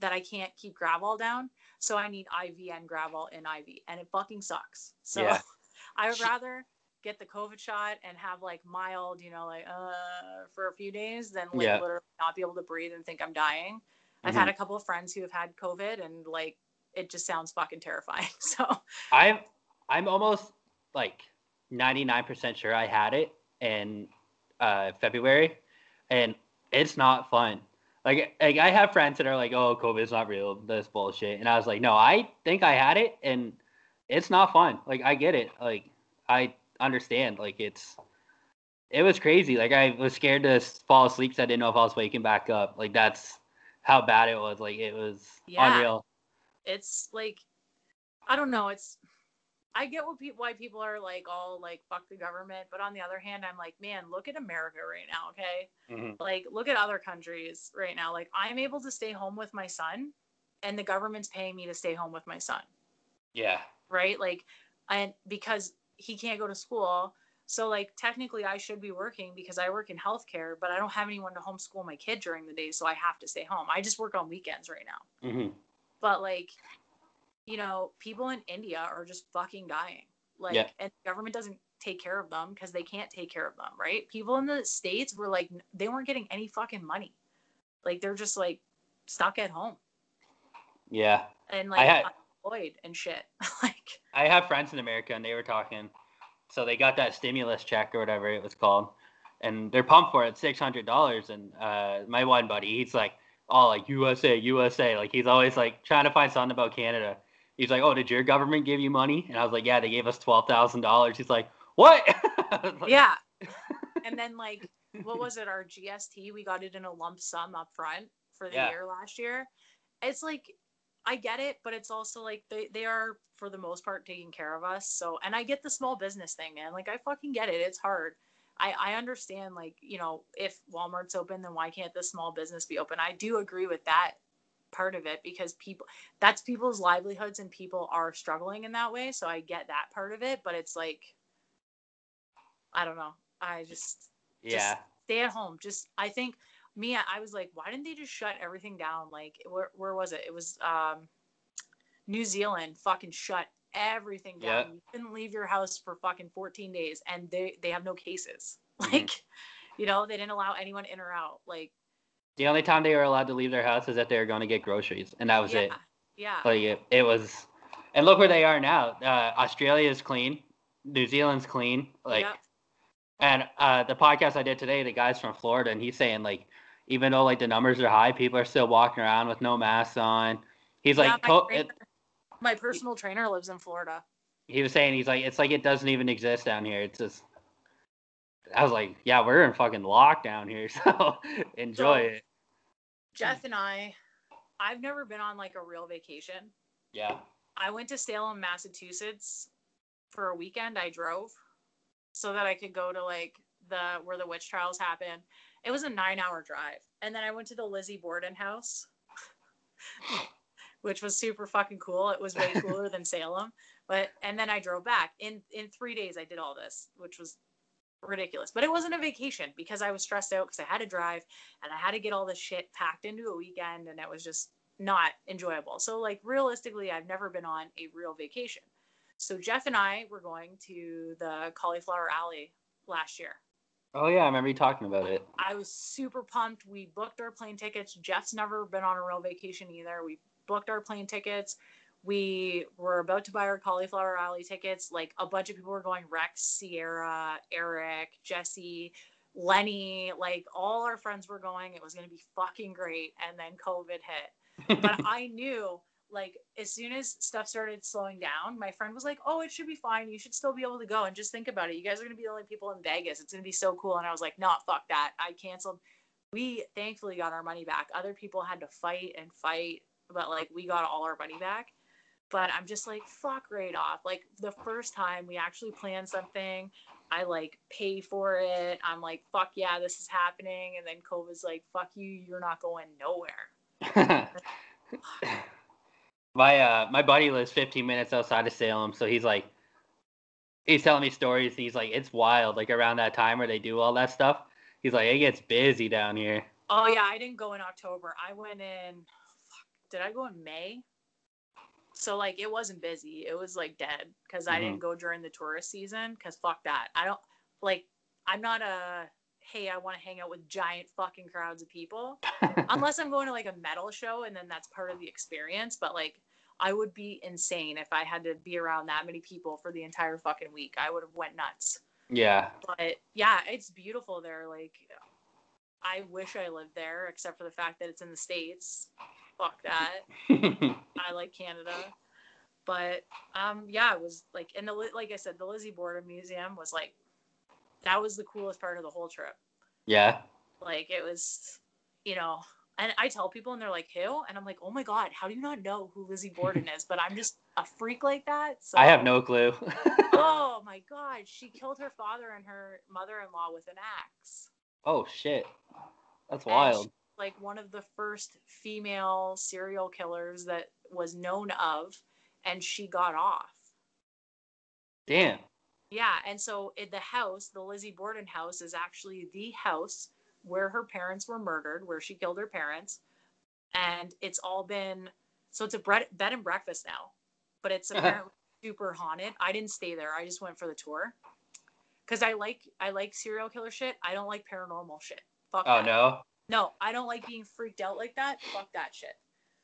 that i can't keep Gravol down so i need iv and Gravol in iv and it fucking sucks so
Yeah.
i would rather get the covid shot and have like mild you know like uh for a few days then like
Yeah.
literally not be able to breathe and think i'm dying I've had a couple of friends who have had COVID and like it just sounds fucking terrifying. So
I'm I'm almost like 99% sure I had it in uh, February, and it's not fun. Like, like I have friends that are like, "Oh, COVID's not real. This bullshit," and I was like, "No, I think I had it, and it's not fun. Like, I get it. Like, I understand. Like, it's it was crazy. Like, I was scared to fall asleep because I didn't know if I was waking back up. Like, that's how bad it was. Like, it was
Yeah.
unreal.
it's like I don't know. It's I get what people why people are like all like fuck the government, but on the other hand, I'm like, man, look at America right now, okay?
Mhm.
Like look at other countries right now. Like I'm able to stay home with my son, and the government's paying me to stay home with my son.
Yeah.
right? Like, and because he can't go to school, so like technically I should be working because I work in healthcare, but I don't have anyone to homeschool my kid during the day, so I have to stay home. I just work on weekends right now.
hmm
But like, you know, people in India are just fucking dying. Like,
Yeah.
and the government doesn't take care of them because they can't take care of them, right? People in the states were like, they weren't getting any fucking money. Like they're just like stuck at home
Yeah.
and like
I
had- and shit. like,
I have friends in America and they were talking. So they got that stimulus check or whatever it was called. And they're pumped for it, six hundred dollars. And uh, my one buddy, he's like, oh like USA, USA. Like he's always like trying to find something about Canada. He's like, Oh, did your government give you money? And I was like, Yeah, they gave us twelve thousand dollars. He's like, What? Like,
yeah and then like what was it our gst we got it in a lump sum up front for the
Yeah.
year last year it's like i get it but it's also like they, they are for the most part taking care of us so and i get the small business thing man like i fucking get it it's hard i i understand like you know if walmart's open then why can't the small business be open i do agree with that part of it because people that's people's livelihoods and people are struggling in that way so i get that part of it but it's like i don't know i just
Yeah.
stay at home. Just I think me, I was like, why didn't they just shut everything down? Like where where was it? It was um New Zealand fucking shut everything down.
Yeah.
You couldn't leave your house for fucking 14 days and they they have no cases.
Mhm.
Like, you know, they didn't allow anyone in or out. Like
The only time they were allowed to leave their house is that they were going to get groceries, and that was
yeah.
it.
Yeah.
Like it, it was, and look where they are now. Uh, Australia is clean, New Zealand's clean. Like
Yep.
And uh, the podcast I did today, the guy's from Florida, and he's saying like, even though like the numbers are high, people are still walking around with no masks on. He's
Yeah,
like,
my,
co-
trainer-
it,
my personal trainer lives in Florida.
he was saying he's like, it's like it doesn't even exist down here. It's just. I was like, yeah, we're in fucking lockdown here, so enjoy
So-
it.
Jeff and I, I've never been on like a real vacation.
Yeah.
I went to Salem, Massachusetts for a weekend. I drove so that I could go to like the where the witch trials happen. It was a nine hour drive. And then I went to the Lizzie Borden house, which was super fucking cool. It was way cooler than Salem. But and then I drove back. In in three days I did all this, which was ridiculous. But it wasn't a vacation because I was stressed out because I had to drive and I had to get all this shit packed into a weekend and it was just not enjoyable. So like realistically, I've never been on a real vacation. So Jeff and I were going to the Cauliflower Alley last year.
Oh yeah, I remember you talking about it.
I was super pumped. We booked our plane tickets. Jeff's never been on a real vacation either. We booked our plane tickets. We were about to buy our Cauliflower Alley tickets. Like a bunch of people were going Rex, Sierra, Eric, Jesse, Lenny. Like all our friends were going. It was going to be fucking great. And then COVID hit. But I knew like as soon as stuff started slowing down, my friend was like, "Oh, it should be fine. You should still be able to go." And just think about it. You guys are gonna be the only people in Vegas. It's gonna be so cool. And I was like, "No, fuck that. I canceled." We thankfully got our money back. Other people had to fight and fight, but like we got all our money back. But I'm just like, fuck right off. Like the first time we actually planned something, I like pay for it. I'm like, fuck yeah, this is happening. And then COVID's like, fuck you, you're not going nowhere.
my uh my buddy lives 15 minutes outside of Salem, so he's like he's telling me stories. He's like it's wild like around that time where they do all that stuff. He's like it gets busy down here.
Oh yeah, I didn't go in October. I went in. Fuck, did I go in May? So like it wasn't busy. It was like dead because I didn't go during the tourist season. Because fuck that. I don't like. I'm not a. Hey, I want to hang out with giant fucking crowds of people. Unless I'm going to like a metal show and then that's part of the experience. But like, I would be insane if I had to be around that many people for the entire fucking week. I would have went nuts
yeah.
but yeah, it's beautiful there. Like, I wish I lived there, except for the fact that it's in the states. Fuck that. I like Canada, but um, yeah, it was like, and the like I said, the Lizzie Borden Museum was like, that was the coolest part of the whole trip.
yeah.
Like, it was, you know. And I tell people, and they're like, "Who?" And I'm like, "Oh my god, how do you not know who Lizzie Borden is?" But I'm just a freak like that. So
I have no clue.
Oh my god, she killed her father and her mother-in-law with an axe.
oh shit. That's wild.
she- like one of the first female serial killers that was known of, and she got off.
Damn.
Yeah, and so in the house, the Lizzie Borden house, is actually the house where her parents were murdered, where she killed her parents, and it's all been so it's a bread, bed and breakfast now, but it's uh-huh. apparently super haunted. I didn't stay there; I just went for the tour because I like I like serial killer shit. I don't like paranormal shit. Fuck
Oh
that.
no.
No, I don't like being freaked out like that. Fuck that shit.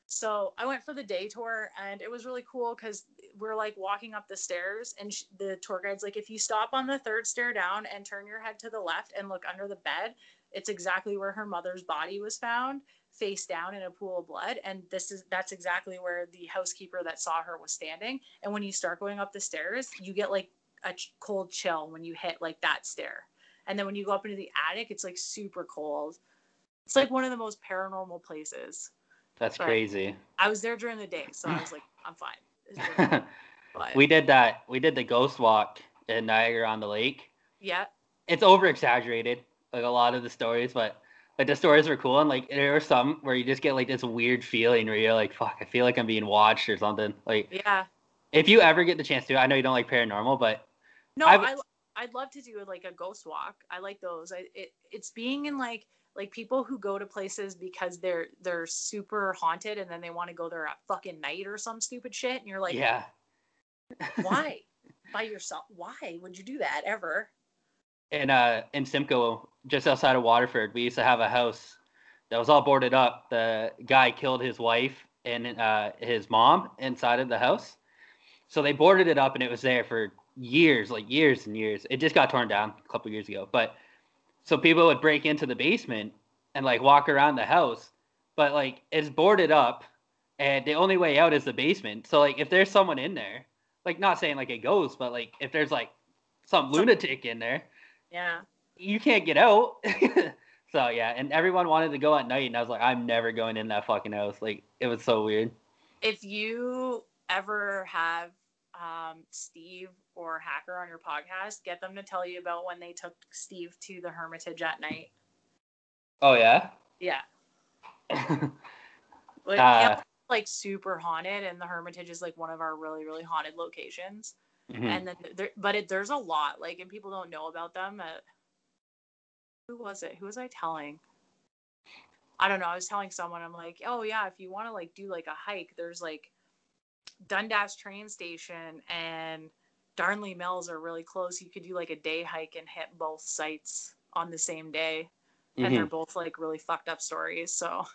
So I went for the day tour and it was really cool because we're like walking up the stairs and sh- the tour guide's like, if you stop on the third stair down and turn your head to the left and look under the bed, it's exactly where her mother's body was found, face down in a pool of blood. And this is that's exactly where the housekeeper that saw her was standing. And when you start going up the stairs, you get like a ch- cold chill when you hit like that stair. And then when you go up into the attic, it's like super cold. It's like one of the most paranormal places.
That's
But-
crazy.
I was there during the day, so I was like, I'm fine. But
we did that. We did the ghost walk in Niagara on the lake.
yeah,
It's over exaggerated, like a lot of the stories, but like the stories were cool and like there were some where you just get like this weird feeling where you're like, fuck, I feel like I'm being watched or something. Like
yeah.
if you ever get the chance to, I know you don't like paranormal, but
No,
I've-
I I'd love to do like a ghost walk. I like those. I it, it's being in like like people who go to places because they're they're super haunted and then they want to go there at fucking night or some stupid shit and you're like,
yeah.
why? By yourself? Why would you do that ever?
and uh in Simcoe, just outside of Waterford, we used to have a house that was all boarded up. The guy killed his wife and uh, his mom inside of the house, so they boarded it up, and it was there for years, like years and years. It just got torn down a couple years ago. But so people would break into the basement and like walk around the house, but like it's boarded up and the only way out is the basement. So like if there's someone in there, like not saying like a ghost, but like if there's like some lunatic in there,
Yeah.
You can't get out. so yeah, and everyone wanted to go at night and I was like, I'm never going in that fucking house. Like it was so weird.
If you ever have um, Steve or Hacker on your podcast, get them to tell you about when they took Steve to the Hermitage at night.
Oh yeah?
Yeah. Like,
Uh,
like super haunted, and the Hermitage is like one of our really, really haunted locations.
Mhm.
And then there, but it, there's a lot like, and people don't know about them. Uh, who was it? Who was I telling? I don't know. I was telling someone. I'm like, oh yeah, if you want to like do like a hike, there's like Dundas train station and Darnley Mills are really close. You could do like a day hike and hit both sites on the same day, and they're
Mhm.
both like really fucked up stories. So,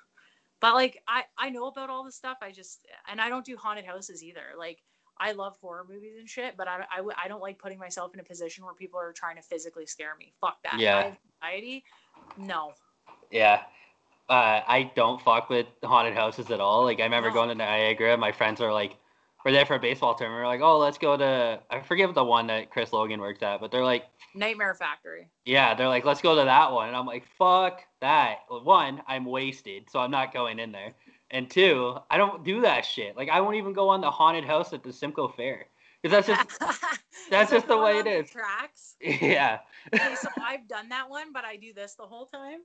but like I I know about all this stuff. I just and I don't do haunted houses either. Like I love horror movies and shit, but I I, I don't like putting myself in a position where people are trying to physically scare me. Fuck that.
Yeah.
I have anxiety. No.
Yeah. Uh, I don't fuck with haunted houses at all. Like I remember
No.
going to Niagara, my friends are like, we're there for a baseball tournament. We're like, oh, let's go to. I forget the one that Chris Logan works at, but they're like,
Nightmare Factory.
yeah, they're like, let's go to that one, and I'm like, fuck that. One, I'm wasted, so I'm not going in there, and two, I don't do that shit. Like I won't even go on the haunted house at the Simcoe Fair because that's just that's just the way it is.
Tracks.
yeah,
Okay, so I've done that one, but I do this the whole time.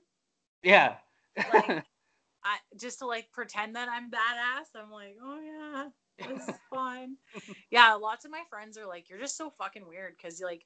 yeah.
Like, I just to like pretend that I'm badass. I'm like, oh yeah, this is fun. yeah, lots of my friends are like, you're just so fucking weird because like,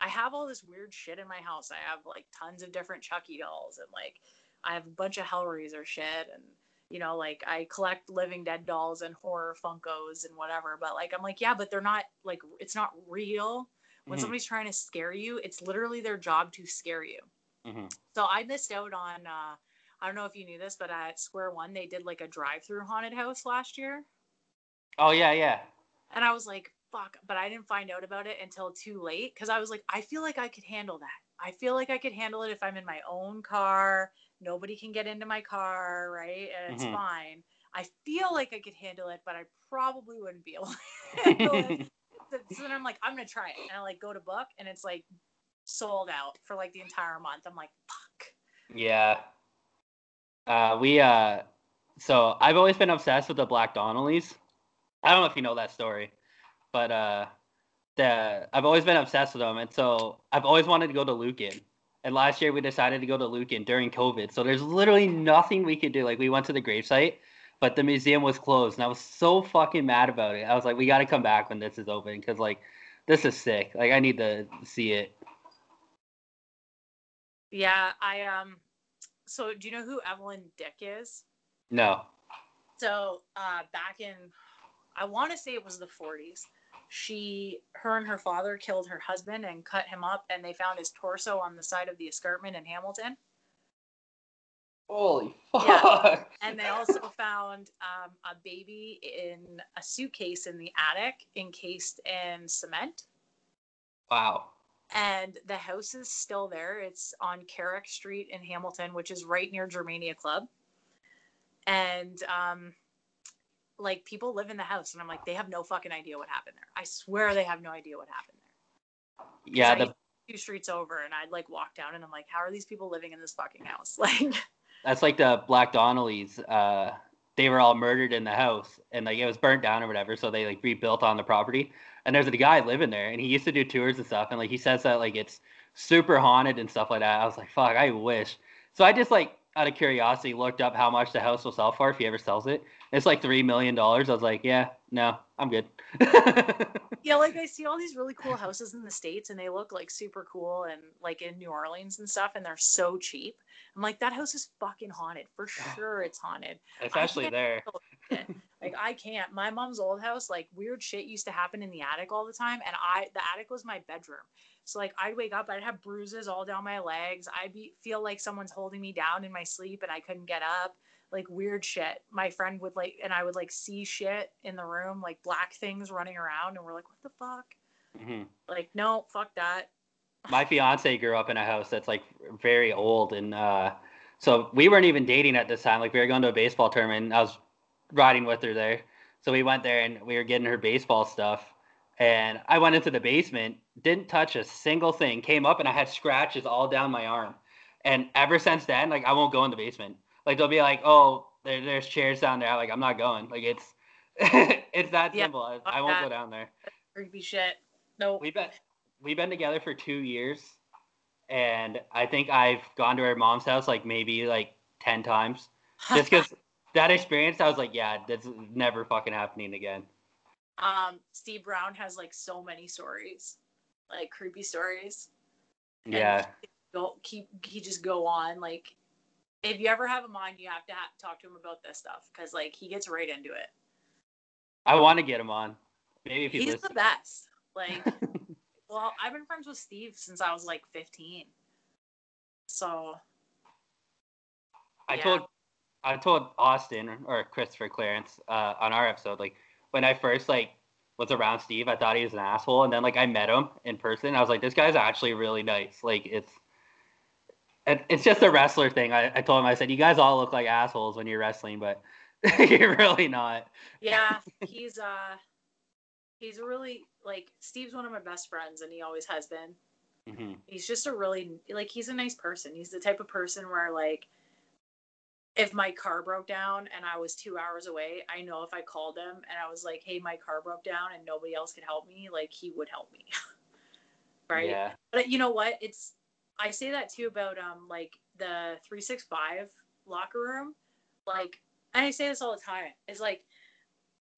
I have all this weird shit in my house. I have like tons of different Chucky dolls and like, I have a bunch of Hellraiser shit and you know like I collect Living Dead dolls and horror Funkos and whatever. But like, I'm like, yeah, but they're not like it's not real. When
Mhm.
somebody's trying to scare you, it's literally their job to scare you.
Mhm.
So I missed out on uh I don't know if you knew this, but at Square One they did like a drive-through haunted house last year.
Oh yeah, yeah.
And I was like, fuck, but I didn't find out about it until too late because I was like, I feel like I could handle that. I feel like I could handle it if I'm in my own car. Nobody can get into my car, right? And it's
Mhm.
fine. I feel like I could handle it, but I probably wouldn't be able to handle it. So then I'm like, I'm gonna try it. And I like go to book and it's like sold out for like the entire month. I'm like, fuck.
Yeah. Uh, we uh, so I've always been obsessed with the Black Donnellys. I don't know if you know that story, but uh, the I've always been obsessed with them, and so I've always wanted to go to Lucan. And last year we decided to go to Lucan during COVID, so there's literally nothing we could do. Like we went to the gravesite, but the museum was closed, and I was so fucking mad about it. I was like, we got to come back when this is open, because like this is sick. Like I need to see it.
Yeah, I um so do you know who Evelyn Dick is?
No.
So uh back in I want to say it was the 40s. She her and her father killed her husband and cut him up and they found his torso on the side of the escarpment in Hamilton.
Holy
Yeah.
fuck.
And they also found um, a baby in a suitcase in the attic encased in cement.
Wow.
and the house is still there. It's on Carrick Street in Hamilton, which is right near Germania Club. And um, like people live in the house, and I'm like, they have no fucking idea what happened there. I swear they have no idea what happened there.
Yeah, the
Two streets over, and I'd like walk down, and I'm like, how are these people living in this fucking house? Like,
that's like the Black Donnellys. Uh, they were all murdered in the house, and like it was burnt down or whatever. So they like rebuilt on the property. And there's a guy living there, and he used to do tours and stuff. And like he says that like it's super haunted and stuff like that. I was like, fuck, I wish. So I just like out of curiosity looked up how much the house will sell for if he ever sells it. It's like three million dollars. I was like, yeah, no, I'm good.
yeah, like I see all these really cool houses in the states, and they look like super cool, and like in New Orleans and stuff, and they're so cheap. I'm like, that house is fucking haunted for sure. It's haunted.
Especially there.
Like I can't. My mom's old house, like weird shit used to happen in the attic all the time, and I the attic was my bedroom. So like I'd wake up, I'd have bruises all down my legs. I'd be feel like someone's holding me down in my sleep, and I couldn't get up. Like weird shit. My friend would like, and I would like see shit in the room, like black things running around, and we're like, what the fuck?
hmm
Like, no, fuck that.
My fiance grew up in a house that's like very old, and uh, so we weren't even dating at this time. Like we were going to a baseball tournament. And I was riding with her there, so we went there and we were getting her baseball stuff. And I went into the basement, didn't touch a single thing. Came up and I had scratches all down my arm. And ever since then, like I won't go in the basement. Like they'll be like, "Oh, there, there's chairs down there." Like I'm not going. Like it's it's that
Yeah,
simple. I, I won't
that.
go down there.
Creepy shit. Nope.
We've been we've been together for two years, and I think I've gone to her mom's house like maybe like ten times. Just because that experience, I was like, yeah, that's never fucking happening again.
um, Steve Brown has like so many stories, like creepy stories.
Yeah,
Go keep he just go on like. If you ever have him on, you have to ha- talk to him about this stuff because like he gets right into it.
I want to get him on. Maybe if he
He's the best. Like, well, I've been friends with Steve since I was like 15. So
I
Yeah.
told I told Austin or Christopher Clarence uh, on our episode like when I first like was around Steve, I thought he was an asshole, and then like I met him in person, I was like, this guy's actually really nice. Like it's it, it's just a wrestler thing. I, I told him I said you guys all look like assholes when you're wrestling, but you're really not.
yeah, he's uh he's really like Steve's one of my best friends and he always has been.
hmm
He's just a really like he's a nice person. He's the type of person where like if my car broke down and I was two hours away, I know if I called him and I was like, "Hey, my car broke down and nobody else could help me," like he would help me, right?
Yeah.
But you know what? It's I say that too about um like the three six five locker room, like, and I say this all the time. It's like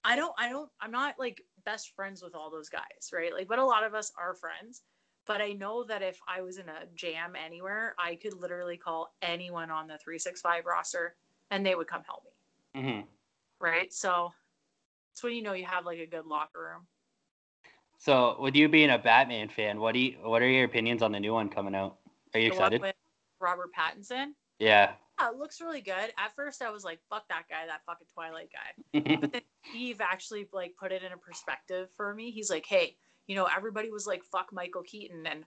I don't I don't I'm not like best friends with all those guys, right? Like, but a lot of us are friends. But I know that if I was in a jam anywhere, I could literally call anyone on the three six five roster, and they would come help me,
hmm
right? So it's when you know you have like a good locker room.
So, with you being a Batman fan, what do you what are your opinions on the new one coming out? Are you
The one
excited?
with Robert Pattinson.
Yeah.
Yeah, it looks really good. At first, I was like, "Fuck that guy, that fucking Twilight guy." But then Steve actually like put it in a perspective for me. He's like, "Hey, you know, everybody was like, fuck Michael Keaton,' and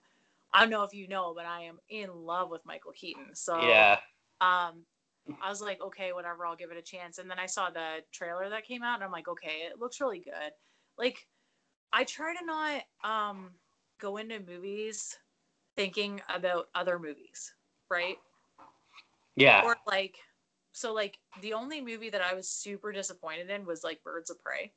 I don't know if you know, but I am in love with Michael Keaton. So,
yeah.
um, I was like, okay, whatever, I'll give it a chance. And then I saw the trailer that came out, and I'm like, okay, it looks really good. Like, I try to not um go into movies thinking about other movies, right?
Yeah.
or like so like the only movie that I was super disappointed in was like Birds of Prey.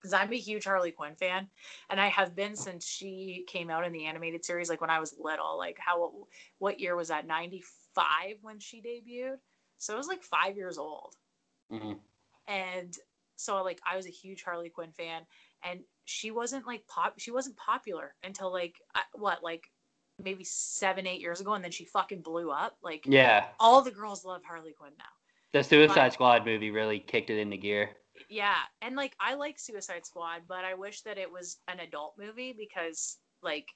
Because I'm a huge Harley Quinn fan, and I have been since she came out in the animated series. Like when I was little, like how what year was that? Ninety five when she debuted, so I was like five years old.
hmm
And so like I was a huge Harley Quinn fan, and she wasn't like pop. She wasn't popular until like what like maybe seven eight years ago, and then she fucking blew up. Like
Yeah.
all the girls love Harley Quinn now.
The Suicide
But-
Squad movie really kicked it into gear.
Yeah, and like I like Suicide Squad, but I wish that it was an adult movie because like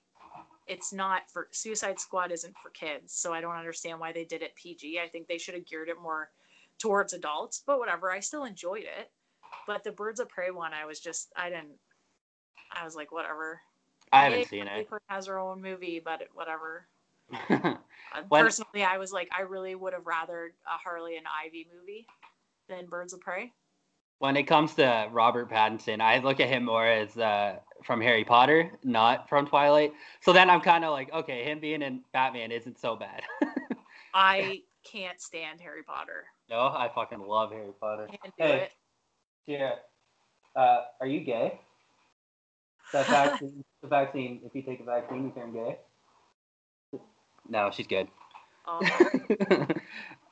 it's not for Suicide Squad isn't for kids, so I don't understand why they did it PG. I think they should have geared it more towards adults, but whatever. I still enjoyed it. But the Birds of Prey one, I was just I didn't. I was like, whatever.
I haven't seen it.
Has her own movie, but whatever.
When-
Personally, I was like, I really would have rather a Harley and Ivy movie than Birds of Prey.
when it comes to Robert Pattinson, I look at him more as uh, from Harry Potter, not from Twilight. So then I'm kind of like, okay, him being in Batman isn't so bad.
I can't stand Harry Potter.
no, I fucking love Harry Potter.
Can't do
Hey.
it.
Yeah. Uh, are you gay? That vaccine, the vaccine, if you take a vaccine, you turn gay? No, she's good.
Um,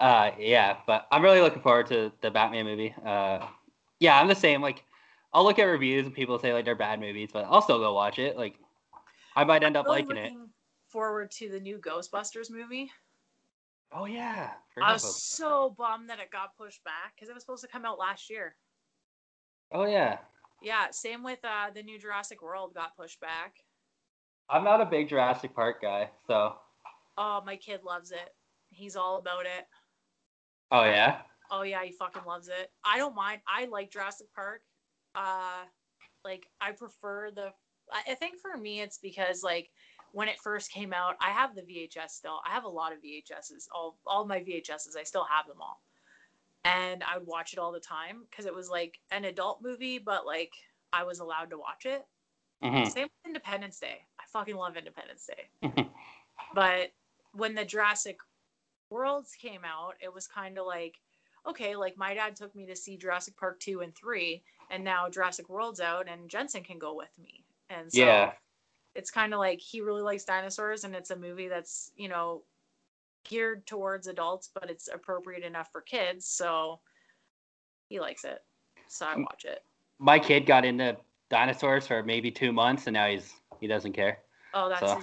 uh, yeah, but I'm really looking forward to the Batman movie. Uh, yeah, I'm the same. Like, I'll look at reviews and people say like they're bad movies, but I'll still go watch it. Like, I might end up
really
liking it.
forward to the new Ghostbusters movie.
Oh yeah,
I was so bummed that it got pushed back because it was supposed to come out last year.
Oh yeah.
Yeah, same with uh, the new Jurassic World got pushed back.
I'm not a big Jurassic Park guy, so.
Oh, my kid loves it. He's all about it.
Oh yeah.
Oh yeah, he fucking loves it. I don't mind. I like Jurassic Park. Uh, like I prefer the I think for me, it's because like when it first came out, I have the VHS still. I have a lot of VHSs. All all my VHSs, I still have them all. And I would watch it all the time because it was like an adult movie, but like I was allowed to watch it.
Mhm.
Same with Independence Day. I fucking love Independence Day. but when the Jurassic Worlds came out, it was kind of like, okay, like my dad took me to see Jurassic Park 2 and 3, and now Jurassic World's out, and Jensen can go with me. And so
Yeah.
it's kind of like he really likes dinosaurs, and it's a movie that's, you know, geared towards adults, but it's appropriate enough for kids. So he likes it. So I watch it.
My kid got into dinosaurs for maybe two months, and now he's he doesn't care.
Oh, that's
So-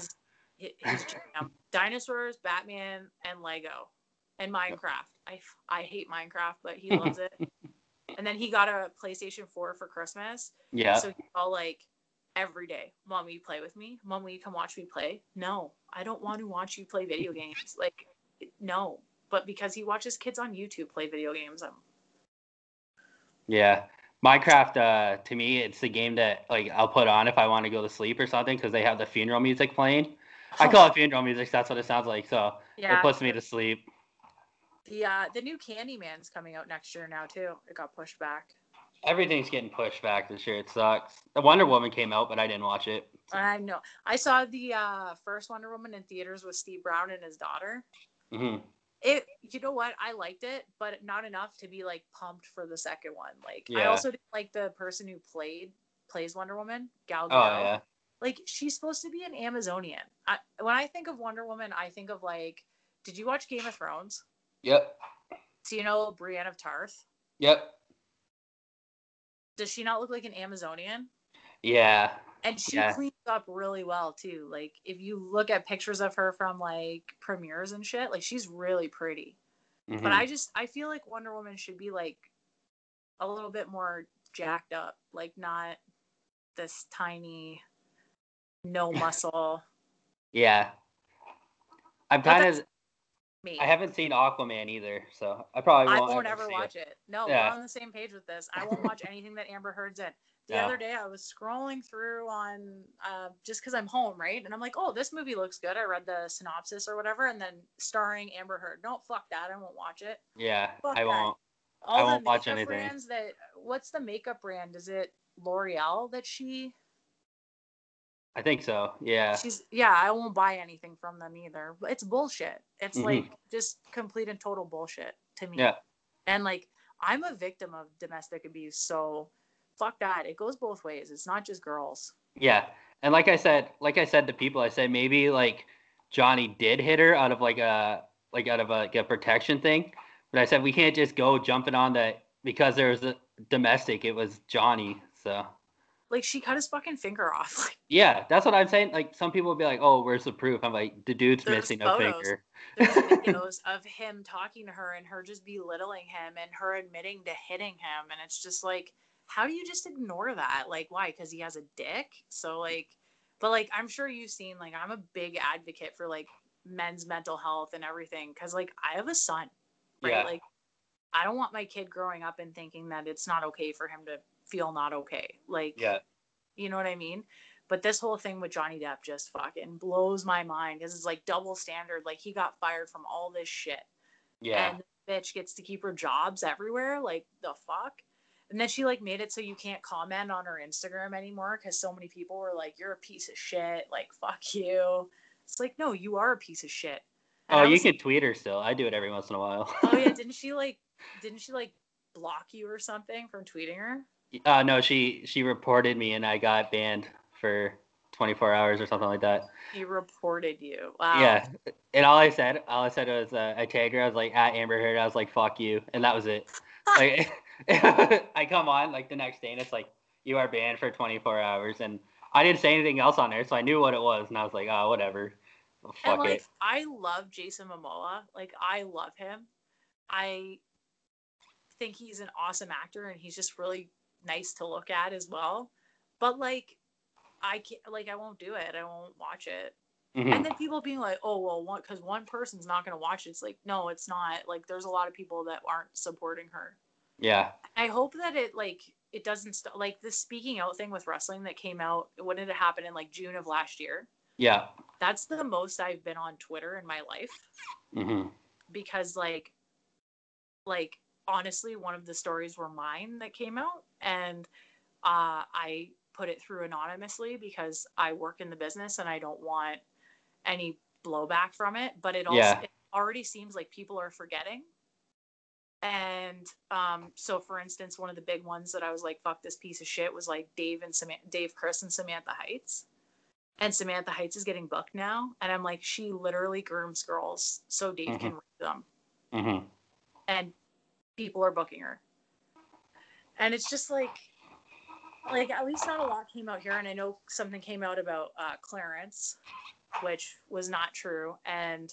his, his. Dinosaurs, Batman, and Lego, and Minecraft. I, I hate Minecraft, but he loves it. and then he got a PlayStation 4 for Christmas.
Yeah.
So he's all like, every day, Mom, will you play with me? Mom, will you come watch me play? No, I don't want to watch you play video games. Like, no. But because he watches kids on YouTube play video games, I'm
Yeah. Minecraft, uh, to me, it's the game that like I'll put on if I want to go to sleep or something because they have the funeral music playing. I call it funeral music. That's what it sounds like. So
yeah.
it puts me to sleep.
The uh, the new Candyman's coming out next year now too. It got pushed back.
Everything's getting pushed back this year. It sucks. The Wonder Woman came out, but I didn't watch it.
I know. I saw the uh, first Wonder Woman in theaters with Steve Brown and his daughter.
hmm
It, you know what? I liked it, but not enough to be like pumped for the second one. Like, I also didn't like the person who played plays Wonder Woman, Gal Gadot.
Oh
Gadot.
yeah.
Like, she's supposed to be an Amazonian. I, when I think of Wonder Woman, I think of like, did you watch Game of Thrones?
Yep.
So you know Brienne of Tarth.
Yep.
Does she not look like an Amazonian?
Yeah.
and she
Yeah.
cleans up really well too like if you look at pictures of her from like premieres and shit like she's really pretty
Mhm.
but i just i feel like wonder woman should be like a little bit more jacked up like not this tiny no muscle
yeah. I'm kind of.
Me
I haven't seen Aquaman either, so I probably won't,
I
won't ever
ever watch
it.
it. No,
Yeah.
we're on the same page with this. I won't watch anything that Amber Heard's in. The
Yeah.
other day, I was scrolling through on uh, just because I'm home, right? And I'm like, oh, this movie looks good. I read the synopsis or whatever, and then starring Amber Heard. No, fuck that. I won't watch it.
Yeah,
Fuck
I
that.
won't.
All
I
the
won't watch anything.
brands that. What's the makeup brand? Is it L'Oreal that she?
I think so. Yeah.
She's yeah. I won't buy anything from them either. It's bullshit. It's
Mhm.
like just complete and total bullshit to me.
Yeah.
And like I'm a victim of domestic abuse, so fuck that. It goes both ways. It's not just girls.
Yeah. And like I said, like I said to people, I said maybe like Johnny did hit her out of like a like out of a, like a protection thing. But I said we can't just go jumping on that because there was a domestic, it was Johnny. So
Like she cut his fucking finger off. Like
yeah, that's what I'm saying. Like some people would be like, Oh, where's the proof? I'm like, the dude's missing a finger.
there's videos of him talking to her and her just belittling him and her admitting to hitting him and it's just like how do you just ignore that? Like why? Because he has a dick. So like but like I'm sure you've seen like I'm a big advocate for like men's mental health and everything because like I have a son. Right.
Yeah.
Like I don't want my kid growing up and thinking that it's not okay for him to feel not okay. Like
Yeah.
you know what I mean? But this whole thing with Johnny Depp just fucking blows my mind because it's like double standard. Like he got fired from all this shit.
Yeah.
And the bitch gets to keep her jobs everywhere. Like the fuck? And then she like made it so you can't comment on her Instagram anymore because so many people were like, You're a piece of shit, like fuck you. It's like, no, you are a piece of shit. And
oh,
I
you
was
can tweet her still. I do it every once in a while.
oh yeah, didn't she like didn't she like block you or something from tweeting her?
Uh, no, she she reported me and I got banned for 24 hours or something like that.
He reported you. Wow.
Yeah, and all I said, all I said was uh, I tagged her. I was like at Amber Heard. I was like fuck you, and that was it. like I come on like the next day and it's like you are banned for 24 hours, and I didn't say anything else on there, so I knew what it was, and I was like, oh whatever,
And
fuck
like
it.
I love Jason Momoa. Like I love him. I think he's an awesome actor and he's just really nice to look at as well. But like I can't like I won't do it. I won't watch it.
Mhm.
And then people being like, "Oh, well, one cuz one person's not going to watch it." It's like, "No, it's not." Like there's a lot of people that aren't supporting her.
Yeah,
I hope that it like it doesn't st- like this speaking out thing with wrestling that came out. When did it happen in like June of last year?
Yeah.
That's the most I've been on Twitter in my life
hmm
because like like honestly one of the stories were mine that came out and uh, i put it through anonymously because i work in the business and i don't want any blowback from it but it also
Yeah.
it already seems like people are forgetting. And um, so for instance one of the big ones that i was like fuck this piece of shit was like dave and Samantha, dave crist and samantha heights. And samantha heights is getting booked now and i'm like she literally grooms girls so dave can rape them.
Hmm
and people are booking her. And it's just like, like at least not a lot came out here. And I know something came out about uh, Clarence, which was not true. And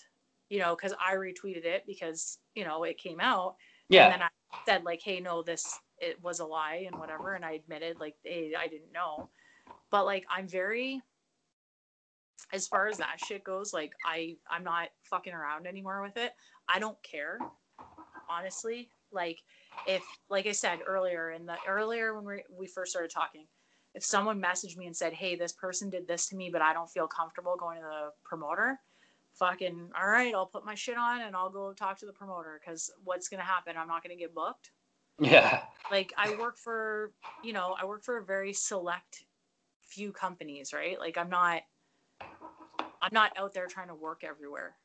you know, because I retweeted it because you know it came out,
Yeah.
and then I said like, hey, no, this it was a lie and whatever. And I admitted like, hey, I didn't know. But like, I'm very as far as that shit goes, like I I'm not fucking around anymore with it. I don't care. Honestly, like if like I said earlier in the earlier when we we first started talking, if someone messaged me and said, "Hey, this person did this to me, but I don't feel comfortable going to the promoter," fucking all right, I'll put my shit on and I'll go talk to the promoter because what's gonna happen? I'm not gonna get booked.
yeah.
Like I work for, you know, I work for a very select few companies, right? Like I'm not, I'm not out there trying to work everywhere.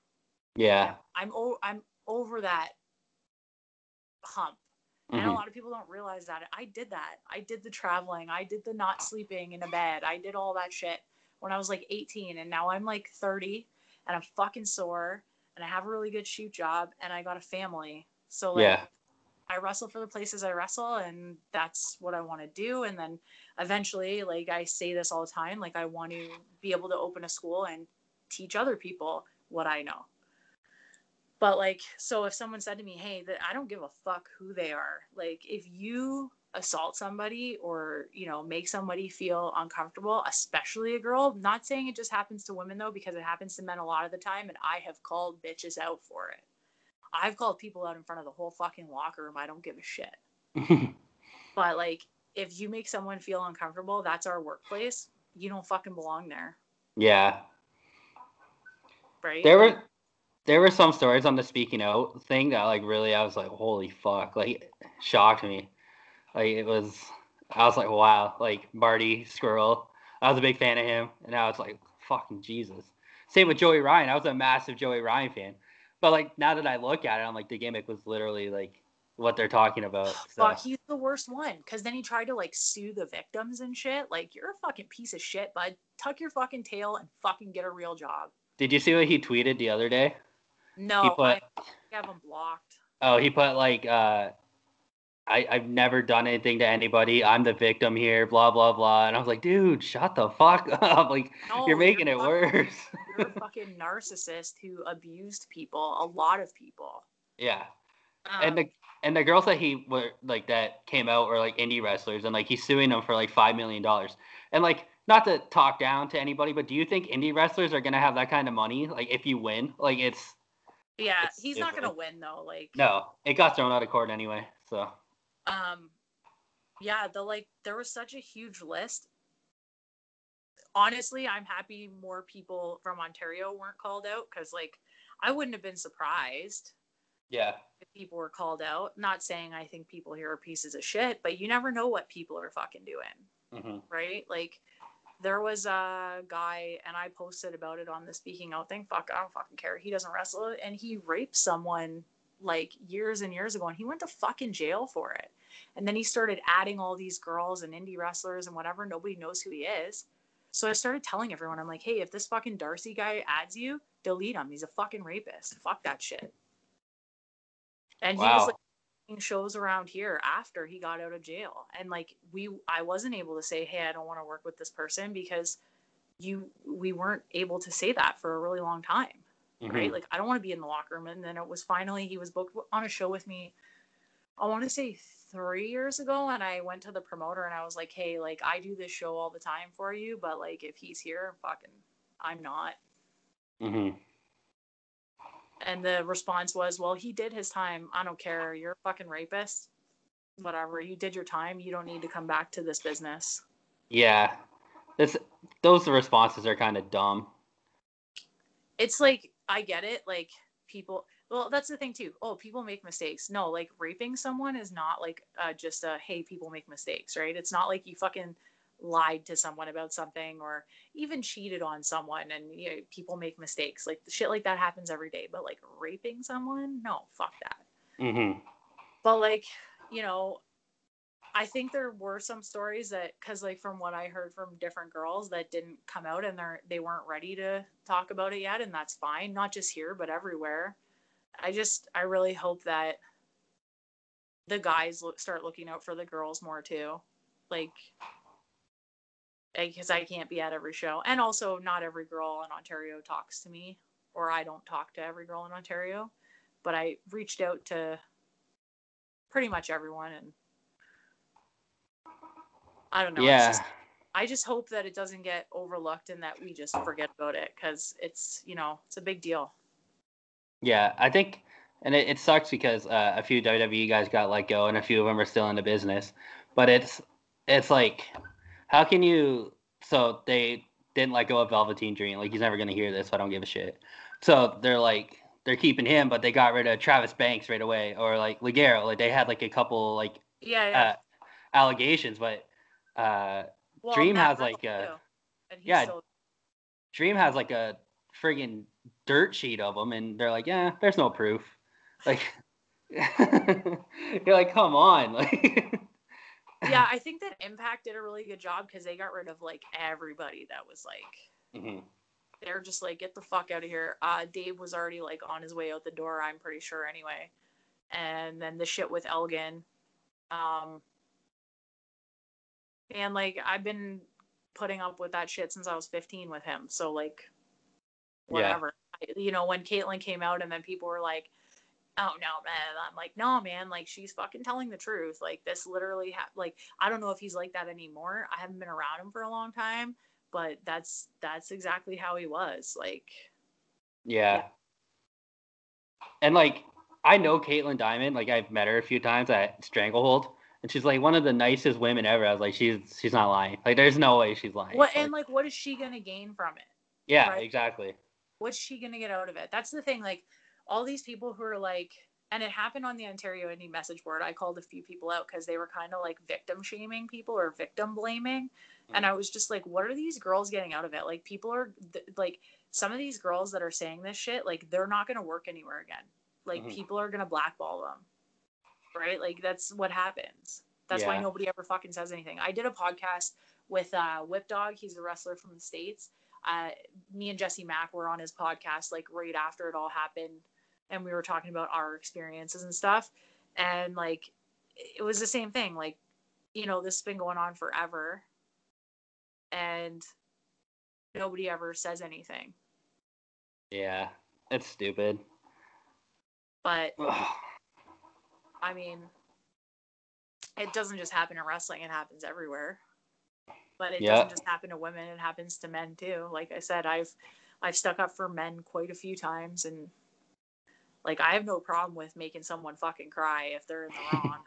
Yeah.
I'm o- I'm over that hump. And a
Mhm.
lot of people don't realize that. I did that. I did the traveling. I did the not sleeping in a bed. I did all that shit when I was like 18. And now I'm like 30 and I'm fucking sore and I have a really good shoot job and I got a family. So like
Yeah.
I wrestle for the places I wrestle and that's what I want to do. And then eventually, like I say this all the time, like I want to be able to open a school and teach other people what I know. But like, so if someone said to me, "Hey, that I don't give a fuck who they are. Like, if you assault somebody or you know make somebody feel uncomfortable, especially a girl, not saying it just happens to women though, because it happens to men a lot of the time, and I have called bitches out for it. I've called people out in front of the whole fucking locker room. I don't give a shit. But like, if you make someone feel uncomfortable, that's our workplace. You don't fucking belong there,
yeah.
right?
There were there were some stories on the speaking out thing that like really I was like, holy fuck, like shocked me. Like it was I was like, wow, like Marty Scurll. I was a big fan of him, and I was like, fucking Jesus. Same with Joey Ryan. I was a massive Joey Ryan fan. But like now that I look at it, I'm like the gimmick was literally like what they're talking about. So.
Fuck, he's the worst one. Cause then he tried to like sue the victims and shit. Like, you're a fucking piece of shit, bud. Tuck your fucking tail and fucking get a real job.
Did you see what he tweeted the other day?
No,
He put-
I have him blocked.
Oh, he put like uh I, I've never done anything to anybody. I'm the victim here, blah blah blah. And I was like, dude, shut the fuck up. Like
No,
you're making it
fucking-
worse.
You're a fucking narcissist who abused people, a lot of people.
yeah.
Um,
and the and the girls that he were like that came out were like indie wrestlers and like he's suing them for like five million dollars. And like not to talk down to anybody, but do you think indie wrestlers are gonna have that kind of money? Like if you win? Like it's
yeah,
it's
he's not gonna win though. Like,
no, it got thrown out of court anyway. So
um yeah the like there was such a huge list honestly i'm happy more people from ontario weren't called out because like i wouldn't have been surprised
yeah.
if people were called out not saying i think people here are pieces of shit but you never know what people are fucking doing
hmm
right like there was a guy and i posted about it on the speaking out thing. Fuck i don't fucking care. He doesn't wrestle and he raped someone like years and years ago and he went to fucking jail for it. And then he started adding all these girls and indie wrestlers and whatever nobody knows who he is. So i started telling everyone i'm like hey if this fucking darcy guy adds you delete him. He's a fucking rapist. Fuck that shit. And he was like shows around here after he got out of jail. And like we i wasn't able to say hey i don't want to work with this person because you we weren't able to say that for a really long time
Mm-hmm.
right like i don't want to be in the locker room. And then it was finally he was booked on a show with me i want to say three years ago and i went to the promoter and i was like hey like i do this show all the time for you but like if he's here fucking i'm not.
Hmm
and the response was well he did his time i don't care you're a fucking rapist whatever. You did your time. You don't need to come back to this business.
Yeah, this those responses are kind of dumb.
It's like I get it. Like people. Well, that's the thing too. Oh, people make mistakes. No, like raping someone is not like uh, just a hey, people make mistakes, right? It's not like you fucking lied to someone about something or even cheated on someone and you know, people make mistakes. Like shit like that happens every day. But like raping someone, no, fuck that.
Mm-hmm.
But like, you know, I think there were some stories that because like from what I heard from different girls that didn't come out and they're they weren't ready to talk about it yet, and that's fine. Not just here, but everywhere. I just I really hope that the guys look, start looking out for the girls more too, like because I can't be at every show, and also not every girl in Ontario talks to me, or I don't talk to every girl in Ontario, but I reached out to pretty much everyone and I don't know.
yeah.
Just, I just hope that it doesn't get overlooked and that we just forget about it because it's you know it's a big deal.
Yeah, I think, and it, it sucks because uh, a few WWE guys got let go, and a few of them are still in the business. But it's it's like, how can you? So they didn't let go of Velveteen Dream. Like he's never gonna hear this, so I don't give a shit. So they're like they're keeping him, but they got rid of Travis Banks right away, or like Ligero. Like they had like a couple like
Yeah, yeah.
uh, allegations, but uh,
well,
Dream has, like.
And
yeah,
still-
Dream has like a friggin' dirt sheet of them, and they're like, yeah, there's no proof. Like, you're like, come on, like,
yeah, I think that Impact did a really good job because they got rid of like everybody that was like
Mhm.
they're just like get the fuck out of here. Uh, Dave was already like on his way out the door. I'm pretty sure anyway. And then the shit with Elgin, um, and like I've been putting up with that shit since I was 15 with him. So like,
Yeah.
whatever. I, you know, when Caitlyn came out and then people were like, "Oh no, man," I'm like, "No, man. Like she's fucking telling the truth. Like this literally ha- like I don't know if he's like that anymore. I haven't been around him for a long time." But that's that's exactly how he was. Like,
yeah. And like, I know Caitlyn Diamond. Like, I've met her a few times at Stranglehold, and she's like one of the nicest women ever. I was like, she's she's not lying. Like, there's no way she's lying.
what
Like,
and like what is she gonna gain from it?
yeah,
right?
exactly.
what's she gonna get out of it? That's the thing. Like all these people who are like, and it happened on the Ontario Indie message board. I called a few people out because they were kind of like victim shaming people or victim blaming, and I was just like, what are these girls getting out of it? Like people are th- like some of these girls that are saying this shit, like they're not gonna work anywhere again. Like
Mhm.
people are gonna blackball them, right? Like that's what happens. That's why nobody ever fucking says anything. I did a podcast with uh, Whip Dog. He's a wrestler from the states. Uh, me and Jesse Mack were on his podcast like right after it all happened, and we were talking about our experiences and stuff. And like, it was the same thing. Like, you know, this has been going on forever, and nobody ever says anything.
Yeah, it's stupid.
But. I mean, it doesn't just happen in wrestling; it happens everywhere. But it
Yeah.
doesn't just happen to women; it happens to men too. Like I said, I've I've stuck up for men quite a few times, and like I have no problem with making someone fucking cry if they're in the wrong.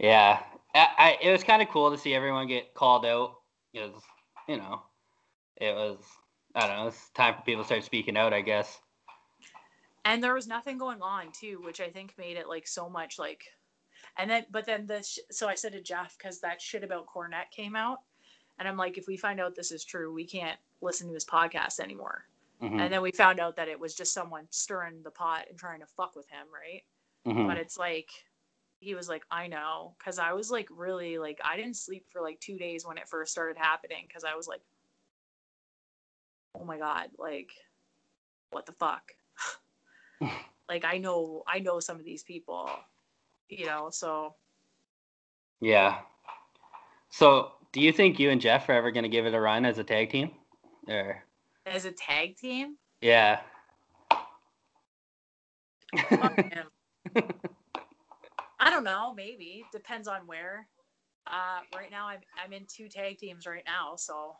Yeah, I, I, it was kind of cool to see everyone get called out because you know it was I don't know it's time for people to start speaking out I guess.
and there was nothing going on too, which I think made it like so much like. And then, but then this. sh- so I said to Jeff because that shit about Cornette came out, and I'm like, if we find out this is true, we can't listen to his podcast anymore.
Mhm,
And then we found out that it was just someone stirring the pot and trying to fuck with him, right?
mhm.
But it's like he was like, I know, because I was like really like I didn't sleep for like two days when it first started happening because I was like, oh my god, like what the fuck? like I know I know some of these people, you know, so
Yeah. So, do you think you and Jeff are ever gonna give it a run as a tag team? Or
as a tag team,
yeah.
I don't know, maybe depends on where. Uh, right now I'm I'm in two tag teams right now, so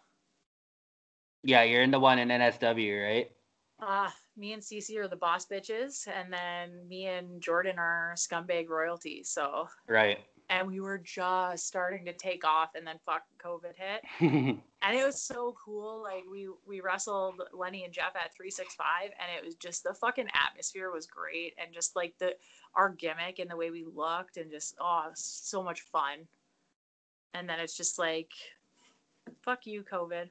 yeah, you're in the one in NSW, right?
Uh, me and Cece are the boss bitches, and then me and Jordan are scumbag royalty. So,
Right.
And we were just starting to take off, and then fucking COVID hit, and it was so cool. Like we we wrestled Lenny and Jeff at three six five, and it was just the fucking atmosphere was great, and just like the our gimmick and the way we looked, and just oh, so much fun. And then it's just like, fuck you, COVID.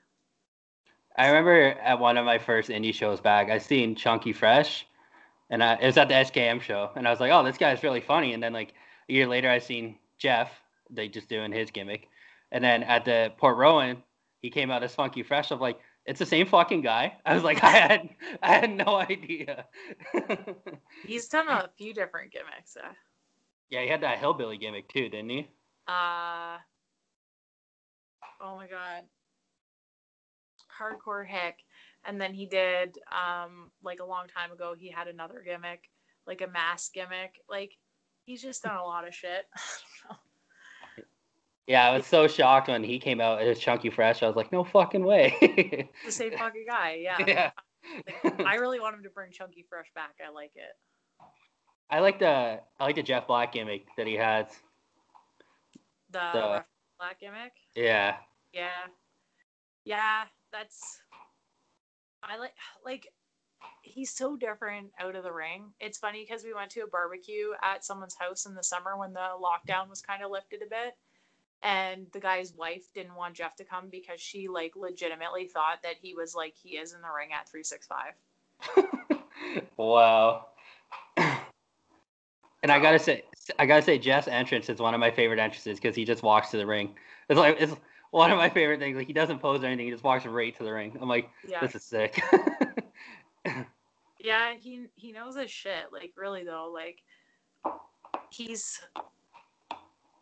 I remember at one of my first indie shows back, I seen Chunky Fresh, and I, it was at the SKM show, and I was like, "Oh, this guy's really funny." And then like a year later, I seen Jeff, they just doing his gimmick, and then at the Port Rowan, he came out as Funky Fresh. I'm like, "It's the same fucking guy." I was like, I had I had no idea.
He's done a few different gimmicks. Uh,
yeah, he had that hillbilly gimmick too, didn't he?
uh oh my god hardcore hick and then he did um like a long time ago he had another gimmick like a mask gimmick like he's just done a lot of shit
Yeah, I was so shocked when he came out as Chunky Fresh. I was like, "No fucking way."
the same fucking guy yeah,
yeah.
i really want him to bring chunky fresh back i like it
I like the I like the Jeff Black gimmick that he has.
the
The-
black gimmick
Yeah.
yeah yeah that's i like like he's so different out of the ring it's funny because we went to a barbecue at someone's house in the summer when the lockdown was kind of lifted a bit and the guy's wife didn't want jeff to come because she like legitimately thought that he was like he is in the ring at 365
wow. and I gotta say, I gotta say, Jeff's entrance is one of my favorite entrances because he just walks to the ring. It's like it's one of my favorite things. Like he doesn't pose or anything; he just walks right to the ring. I'm like,
yeah
this is sick.
yeah he he knows his shit like really though like he's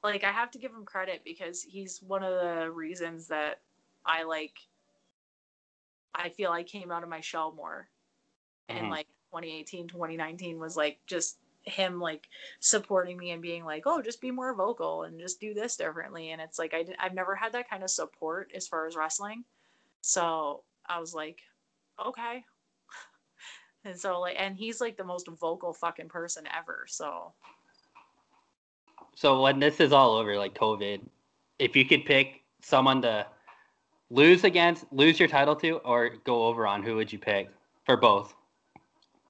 like i have to give him credit because he's one of the reasons that i like i feel i came out of my shell more. In
Mhm.
like 2018 2019 was like just him like supporting me and being like oh just be more vocal and just do this differently. And it's like I, i've never had that kind of support as far as wrestling. So i was like okay and so like and he's like the most vocal fucking person ever so
so when this is all over, like COVID, if you could pick someone to lose against, lose your title to, or go over on, who would you pick for both?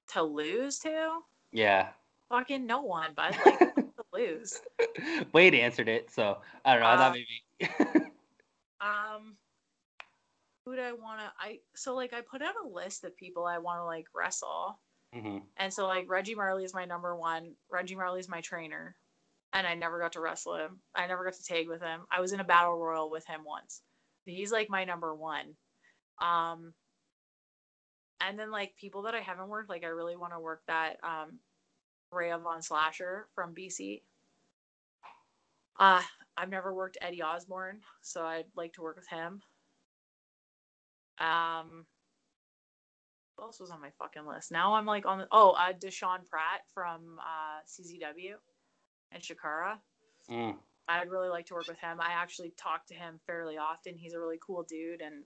to lose to
Yeah.
fucking no one but like to lose
Wade answered it, so I don't know. I
Uh,
thought maybe.
um who do i want to i so like i put out a list of people i want to like wrestle.
Mhm.
and so like reggie marley is my number one. Reggie marley is my trainer. And i never got to wrestle him. I never got to tag with him. I was in a battle royal with him once. He's like my number one. Um and then like people that i haven't worked like i really want to work that um Rhea von Slasher from BC. Uh, I've never worked Eddie Osborne, so I'd like to work with him. Um, what else was on my fucking list? Now I'm like on the oh, uh, Deshaun Pratt from uh, CZW and Chikara.
Mm.
I'd really like to work with him. I actually talk to him fairly often. He's a really cool dude, and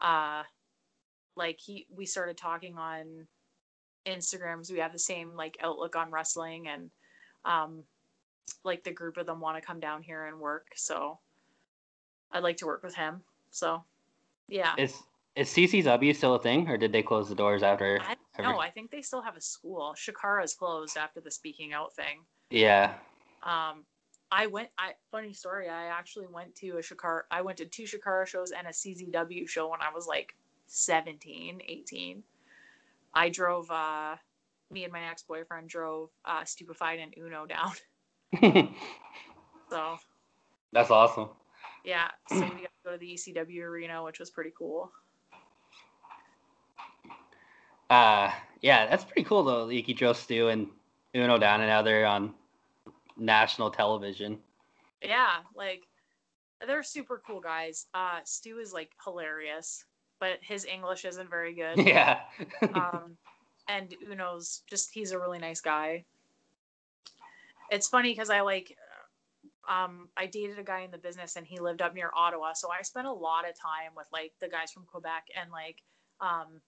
uh, like he, we started talking on Instagrams. We have the same like outlook on wrestling, and um, like the group of them want to come down here and work. So I'd like to work with him. So yeah,
Is is CCW still a thing, or did they close the doors after?
I I think they still have a school. Chikara's closed after the speaking out thing.
Yeah.
Um, I went. I funny story. I actually went to a Chikara. I went to two Chikara shows and a CZW show when I was like 17, 18. I drove. Uh, me and my ex boyfriend drove uh, Stupefied and Uno down. So
That's awesome.
yeah, so we got to go to the ECW arena, which was pretty cool.
Uh, yeah, that's pretty cool though. Drove Stu and Uno down, and they're on national television.
Yeah, like they're super cool guys. Uh, Stu is like hilarious, but his English isn't very good.
yeah.
um, and Uno's just he's a really nice guy. It's funny because I like um I dated a guy in the business and he lived up near Ottawa, so I spent a lot of time with like the guys from Quebec and like um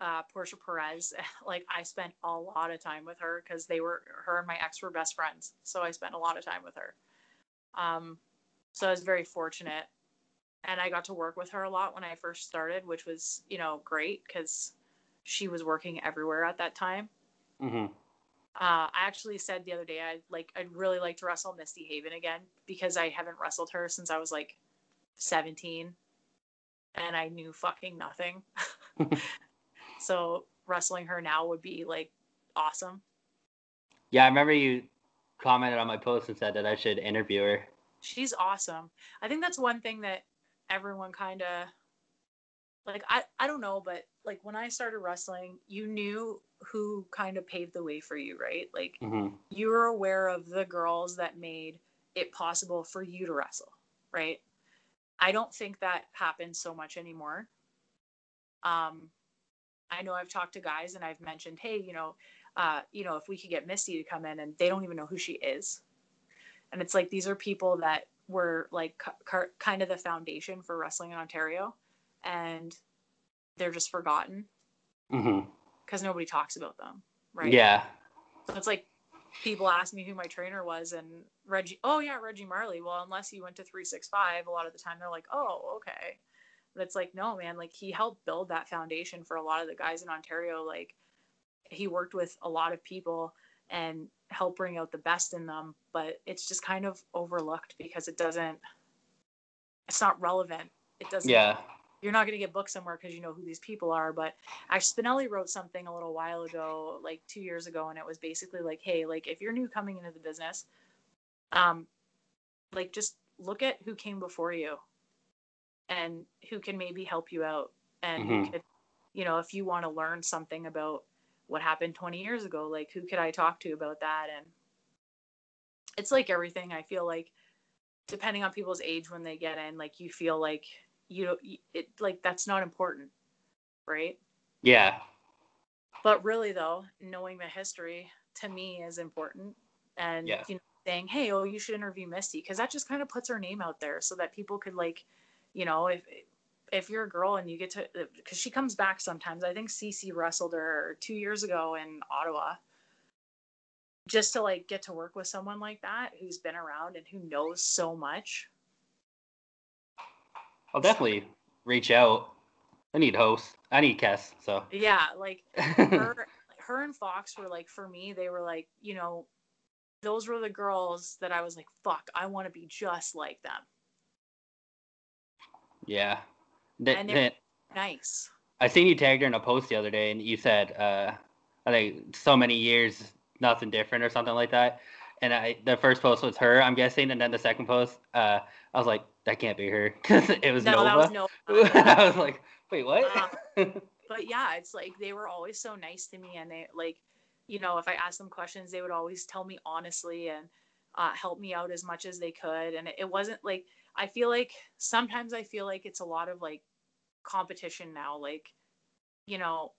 uh, Portia Perez. Like I spent a lot of time with her because they were her and my ex were best friends, so I spent a lot of time with her. Um, so I was very fortunate, and I got to work with her a lot when I first started, which was you know great because she was working everywhere at that time.
hmm
Uh, I actually said the other day I like I'd really like to wrestle Misty Haven again because I haven't wrestled her since I was like 17 and I knew fucking nothing. so wrestling her now would be like awesome.
Yeah, I remember you commented on my post and said that I should interview her.
She's awesome. I think that's one thing that everyone kind of like I I don't know, but like when I started wrestling, you knew who kind of paved the way for you, right? Like
hmm
you were aware of the girls that made it possible for you to wrestle, right? I don't think that happens so much anymore. Um, I know I've talked to guys and I've mentioned, hey, you know, uh, you know, if we could get Misty to come in, and they don't even know who she is, and it's like these are people that were like c- kind of the foundation for wrestling in Ontario, and they're just forgotten because nobody talks about them, right?
Yeah.
So it's like people ask me who my trainer was and Reggie, oh yeah, Reggie Marley. Well, unless you went to 365, a lot of the time they're like, oh, okay. But it's like, no, man, like he helped build that foundation for a lot of the guys in Ontario. Like he worked with a lot of people and helped bring out the best in them, but it's just kind of overlooked because it doesn't, it's not relevant. It doesn't,
Yeah.
you're not going to get booked somewhere because you know who these people are. But actually, Spinelli wrote something a little while ago, like two years ago, and it was basically like, hey, like if you're new coming into the business, um, like just look at who came before you, and who can maybe help you out, and
Mhm.
could, you know, if you want to learn something about what happened 20 years ago, like who could I talk to about that? And it's like everything. I feel like depending on people's age when they get in, like you feel like you know it like that's not important right
Yeah.
but really though knowing the history to me is important and
Yeah.
you know saying hey oh you should interview misty because that just kind of puts her name out there so that people could like you know if if you're a girl and you get to because she comes back sometimes i think cc wrestled her two years ago in ottawa just to like get to work with someone like that who's been around and who knows so much
I'll definitely reach out. I need hosts. I need guests. So.
yeah like her her and Fox were like for me they were like you know those were the girls that I was like fuck I want to be just like them
yeah.
And nice
I seen you tagged her in a post the other day, and you said, uh, I think so many years, nothing different, or something like that. And I, the first post was her, I'm guessing, and then the second post, uh, I was like, that can't be her, because it was
no
Nova.
that was no
I was like, wait, what?
but yeah it's like they were always so nice to me and they like you know if I asked them questions they would always tell me honestly and uh, help me out as much as they could and it, it wasn't like I feel like sometimes I feel like it's a lot of like competition now like you know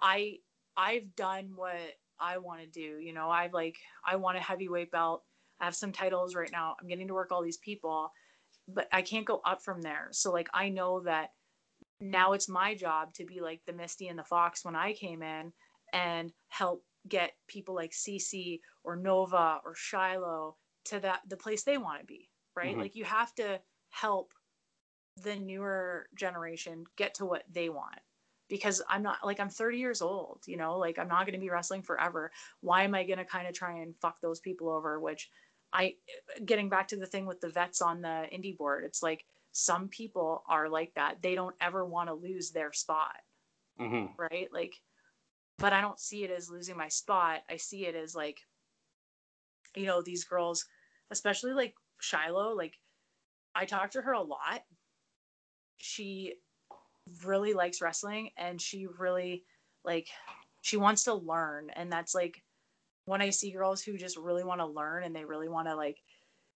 i i've done what i want to do you know i've like i want a heavyweight belt. I have some titles right now. I'm getting to work all these people but i can't go up from there. So like i know that now it's my job to be like the misty and the fox when i came in and help get people like cc or nova or shiloh to that the place they want to be right
Mhm.
like you have to help the newer generation get to what they want because I'm not like I'm 30 years old, you know, like I'm not going to be wrestling forever. Why am I going to kind of try and fuck those people over? Which I, getting back to the thing with the vets on the indie board, it's like some people are like that. They don't ever want to lose their spot,
hmm
right? Like, but I don't see it as losing my spot. I see it as like, you know, these girls, especially like Shiloh, like I talk to her a lot. She really likes wrestling and she really like she wants to learn and that's like when I see girls who just really want to learn and they really want to like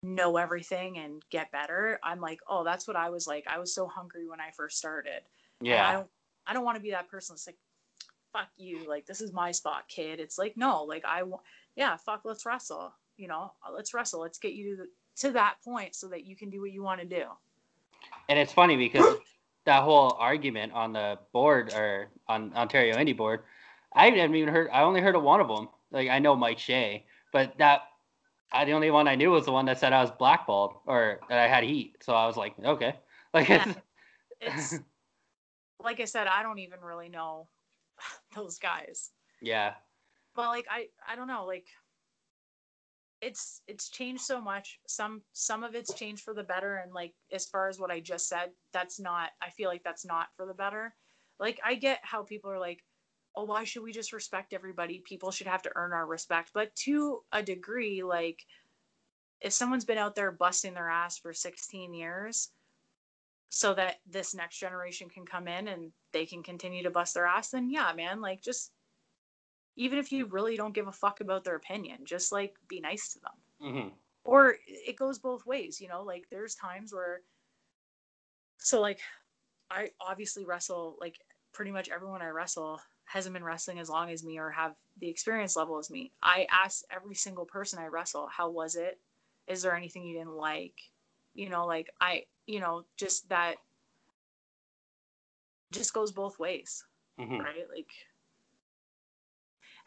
know everything and get better, I'm like, "Oh, that's what I was like. I was so hungry when I first started." And I don't I don't want to be that person that's like, fuck you, like this is my spot, kid. It's like, no, like I want yeah, fuck, let's wrestle. You know, let's wrestle. Let's get you to the, to that point so that you can do what you want to do.
And it's funny because that whole argument on the board or on Ontario Indie board, I haven't even heard. I only heard of one of them. Like I know Mike Shea, but that I the only one I knew was the one that said I was blackballed or that I had heat. So I was like, okay, like
Yeah.
it's,
It's like I said, I don't even really know those guys.
yeah,
But like I I don't know, like it's it's changed so much. Some some of it's changed for the better and like as far as what I just said, that's not I feel like that's not for the better. Like I get how people are like, "Oh, why should we just respect everybody? People should have to earn our respect." But to a degree, like if someone's been out there busting their ass for 16 years so that this next generation can come in and they can continue to bust their ass, then yeah, man, like just even if you really don't give a fuck about their opinion, just like be nice to them.
hmm
Or it goes both ways, you know, like there's times where so like I obviously wrestle like pretty much everyone I wrestle hasn't been wrestling as long as me or have the experience level as me. I ask every single person I wrestle, how was it? Is there anything you didn't like? You know, like I, you know, just that just goes both ways
hmm
right? Like,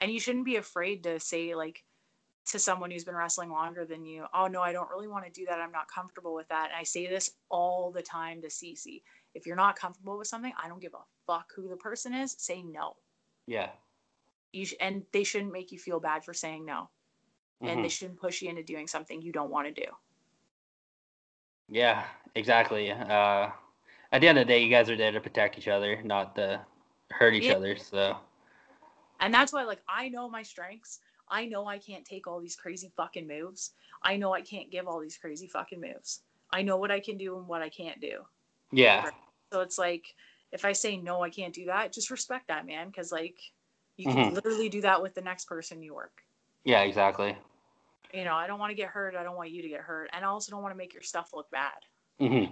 and you shouldn't be afraid to say like to someone who's been wrestling longer than you, "Oh no, I don't really want to do that. I'm not comfortable with that." And I say this all the time to Cece. If you're not comfortable with something, I don't give a fuck who the person is. Say no.
yeah,
You sh- and they shouldn't make you feel bad for saying no, and
mhm.
they shouldn't push you into doing something you don't want to do.
yeah, exactly. Uh, at the end of the day, you guys are there to protect each other, not to hurt each
Yeah.
other. So
And that's why, like, I know my strengths. I know I can't take all these crazy fucking moves. I know I can't give all these crazy fucking moves. I know what I can do and what I can't do.
yeah,
So it's like, if I say no, I can't do that, just respect that, man. Because, like, you can
Mhm.
literally do that with the next person you work.
yeah, exactly.
You know, I don't want to get hurt. I don't want you to get hurt. And I also don't want to make your stuff look bad.
hmm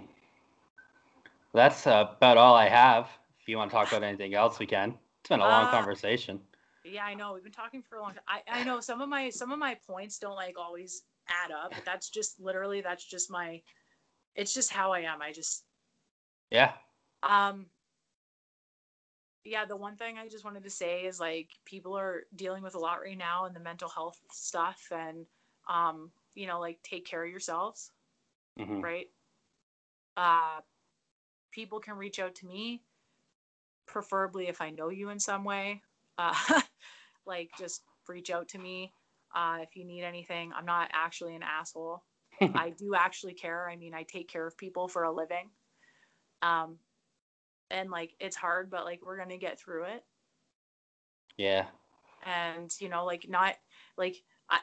That's about all I have. If you want to talk about anything else, we can. It's been a long
Uh,
conversation.
Yeah, I know. We've been talking for a long time. I, I know some of my some of my points don't like always add up, but that's just literally that's just my it's just how I am. I just
Yeah.
Um, yeah, the one thing I just wanted to say is like people are dealing with a lot right now and the mental health stuff, and um, you know, like take care of yourselves,
hmm
right? Uh, people can reach out to me, preferably if I know you in some way. Uh, like just reach out to me uh, if you need anything. I'm not actually an asshole. I do actually care. I mean, I take care of people for a living. Um, and like it's hard, but like we're gonna get through it.
Yeah.
And you know, like not like I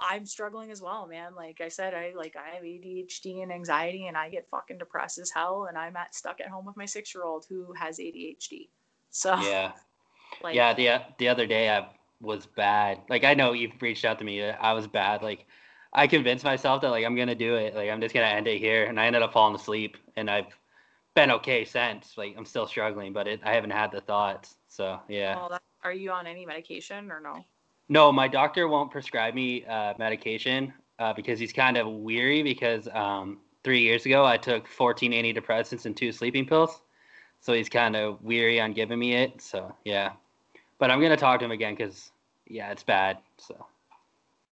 I'm struggling as well, man. Like I said, I like I have ADHD and anxiety, and I get fucking depressed as hell. And I'm at stuck at home with my six year old who has ADHD. So
Yeah.
Like
yeah. The the other day I was bad. Like I know you've reached out to me. uh, I was bad. Like I convinced myself that like I'm gonna do it. Like I'm just gonna end it here, and I ended up falling asleep. And I've been okay since. Like I'm still struggling, but it, I haven't had the thoughts. So yeah.
well, that, are you on any medication or no?
No, my doctor won't prescribe me uh, medication uh, because he's kind of weary. Because um, three years ago, I took 14 antidepressants and two sleeping pills, so he's kind of weary on giving me it. So yeah, but I'm gonna talk to him again because yeah, it's bad. So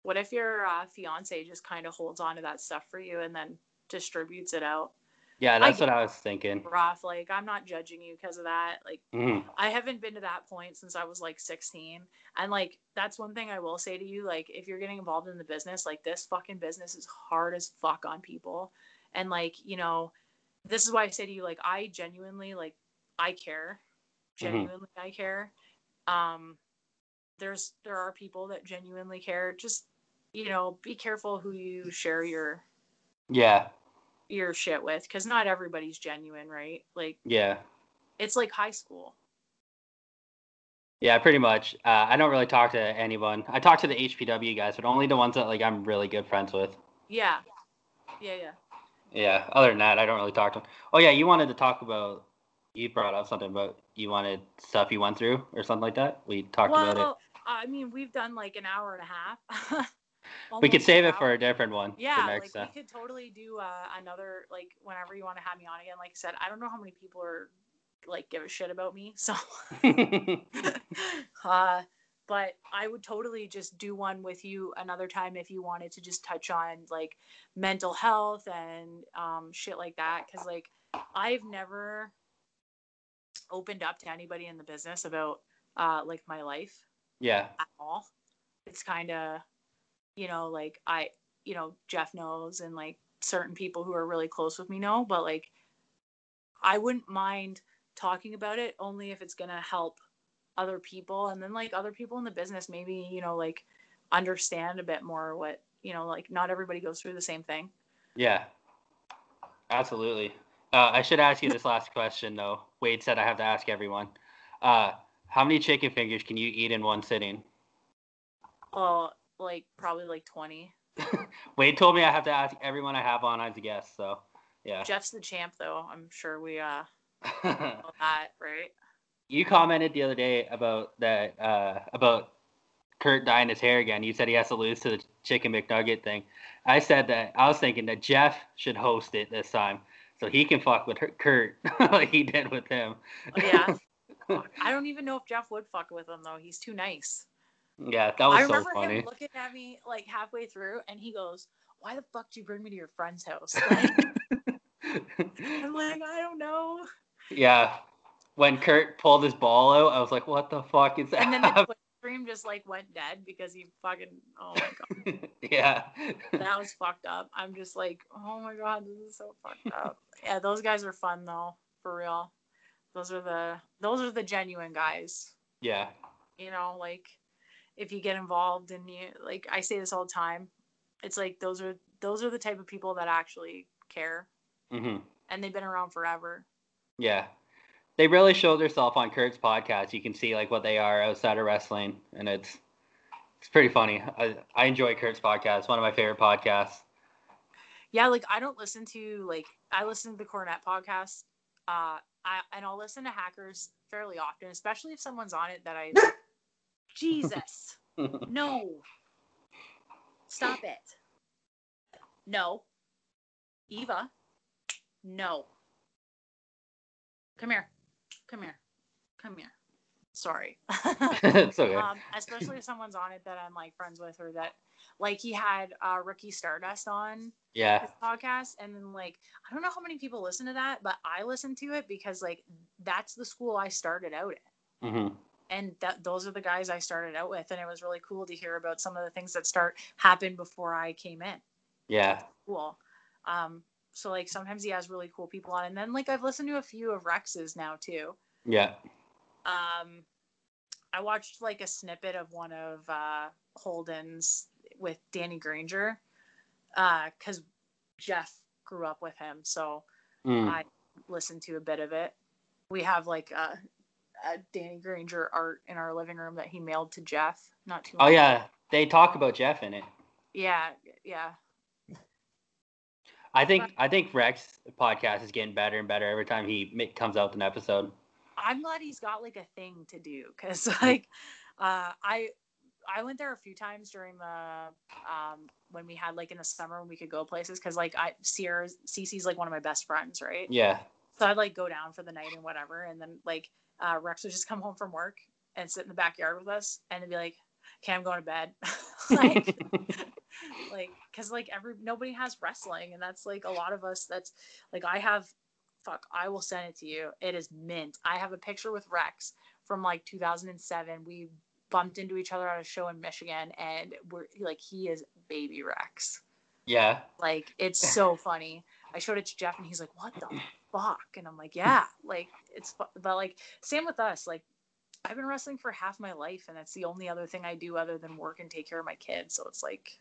What if your uh, fiance just kind of holds on to that stuff for you and then distributes it out?
yeah, that's
get-
what I was thinking.
Rough. Like I'm not judging you because of that. Like
Mhm.
I haven't been to that point since I was like 16. And like that's one thing I will say to you like if you're getting involved in the business, like this fucking business is hard as fuck on people. And like, you know, this is why I say to you like I genuinely like I care. Genuinely I care. Um there's there are people that genuinely care. Just you know, be careful who you share your
Yeah,
your shit with cuz not everybody's genuine, right? Like
yeah,
it's like high school.
yeah. Pretty much. Uh, I don't really talk to anyone. I talk to the HPW guys, but only the ones that like I'm really good friends with.
Yeah. Yeah, yeah.
Yeah. Other than that, I don't really talk to them. Oh yeah, you wanted to talk about. You brought up something about you wanted stuff you went through or something like that. We talked about it.
Well, I mean, we've done like an hour and a half.
we could save it for a different one.
Yeah, like
time.
we could totally do uh, another like whenever you want to have me on again. Like I said, I don't know how many people are like give a shit about me, so uh, but I would totally just do one with you another time if you wanted to just touch on like mental health and um, shit like that. Because like I've never opened up to anybody in the business about uh, like my life
yeah.
at all. It's kind of, you know, like I, you know, Jeff knows and like certain people who are really close with me know, but like I wouldn't mind talking about it only if it's going to help other people and then like other people in the business maybe, you know, like understand a bit more what, you know, like not everybody goes through the same thing.
Yeah. Absolutely. Uh, I should ask you this last question though. Wade said I have to ask everyone. Uh, how many chicken fingers can you eat in one sitting?
Well, like probably like 20.
Wade told me I have to ask everyone I have on as a guest. So, yeah.
Jeff's the champ though. I'm sure we uh that, right?
you commented the other day about that uh, about Kurt dyeing his hair again. You said he has to lose to the chicken McNugget thing. I said that I was thinking that Jeff should host it this time, so he can fuck with her, Kurt like he did with him.
Oh, yeah. I don't even know if Jeff would fuck with him though. He's too nice.
yeah, that
I
was so
remember
funny.
him looking at me like halfway through, and he goes, "Why the fuck do you bring me to your friend's house?" Like, I'm like, I don't know.
yeah, when Kurt pulled his ball out, I was like, "What the fuck is that?"
And then the Stream just like went dead because he fucking. Oh my god,
yeah,
that was fucked up. I'm just like, oh my god, this is so fucked up. Yeah, those guys are fun though, for real. Those are the those are the genuine guys.
yeah,
you know like if you get involved and you like i say this all the time it's like those are those are the type of people that actually care
Mm-hmm.
and they've been around forever
yeah. They really show themselves on Kurt's podcast. You can see like what they are outside of wrestling, and it's it's pretty funny. I, I enjoy Kurt's podcast. It's one of my favorite podcasts.
yeah like i don't listen to like i listen to the Cornette podcast uh i and i'll listen to hackers fairly often especially if someone's on it that i jesus no stop it no eva no come here come here. Come here. Sorry.
It's okay.
um, especially if someone's on it that i'm like friends with or that like he had uh ricky stardust on
yeah,
his podcast and then like i don't know how many people listen to that but i listen to it because like that's the school i started out in.
Hmm
and that those are the guys i started out with and it was really cool to hear about some of the things that start happened before i came in.
Yeah,
cool. Um so like sometimes he has really cool people on and then like i've listened to a few of rex's now too
yeah.
um i watched like a snippet of one of uh holden's with danny granger uh because jeff grew up with him so
Mm.
I listened to a bit of it. We have like a, a Danny Granger art in our living room that he mailed to Jeff. Not too.
Oh yeah, they talk about Jeff in it.
Yeah, yeah.
I think I think Rex podcast is getting better and better every time he comes out with an episode.
I'm glad he's got like a thing to do because like uh, I I went there a few times during the um, when we had like in the summer when we could go places because like I Sierra Cece's like one of my best friends, right?
Yeah,
So I'd like go down for the night and whatever, and then like uh, Rex would just come home from work and sit in the backyard with us, and be like, "Okay, I'm going to bed." like, like, cause like every nobody has wrestling, and that's like a lot of us. That's like I have. Fuck, I will send it to you. It is mint. I have a picture with Rex from like 2007. We bumped into each other at a show in Michigan, and we're like, he is baby Rex.
yeah,
Like it's so funny. I showed it to Jeff and he's like, "What the fuck?" And I'm like, "Yeah, like it's but like same with us. Like I've been wrestling for half my life and that's the only other thing I do other than work and take care of my kids. So it's like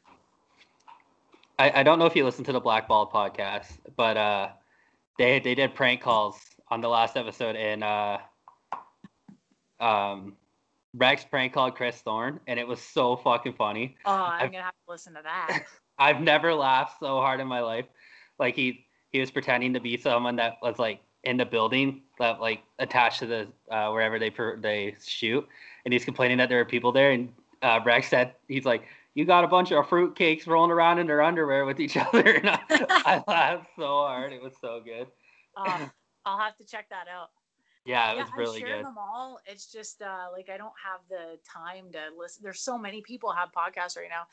I, I don't know if you listened to the Blackball podcast, but uh, they they did prank calls on the last episode, and uh, um, Rex prank called Chris Thorne, and it was so fucking funny.
oh, I'm
I've-
gonna have to listen to that.
I've never laughed so hard in my life. Like he he was pretending to be someone that was like in the building that like attached to the uh, wherever they per, they shoot, and he's complaining that there are people there. And uh, Rex said he's like you got a bunch of fruitcakes rolling around in their underwear with each other. And I, I laughed so hard. It was so good.
Uh, I'll have to check that out.
Yeah, it
yeah,
was really
I share
good.
them all. It's just uh, like I don't have the time to listen. There's so many people have podcasts right now.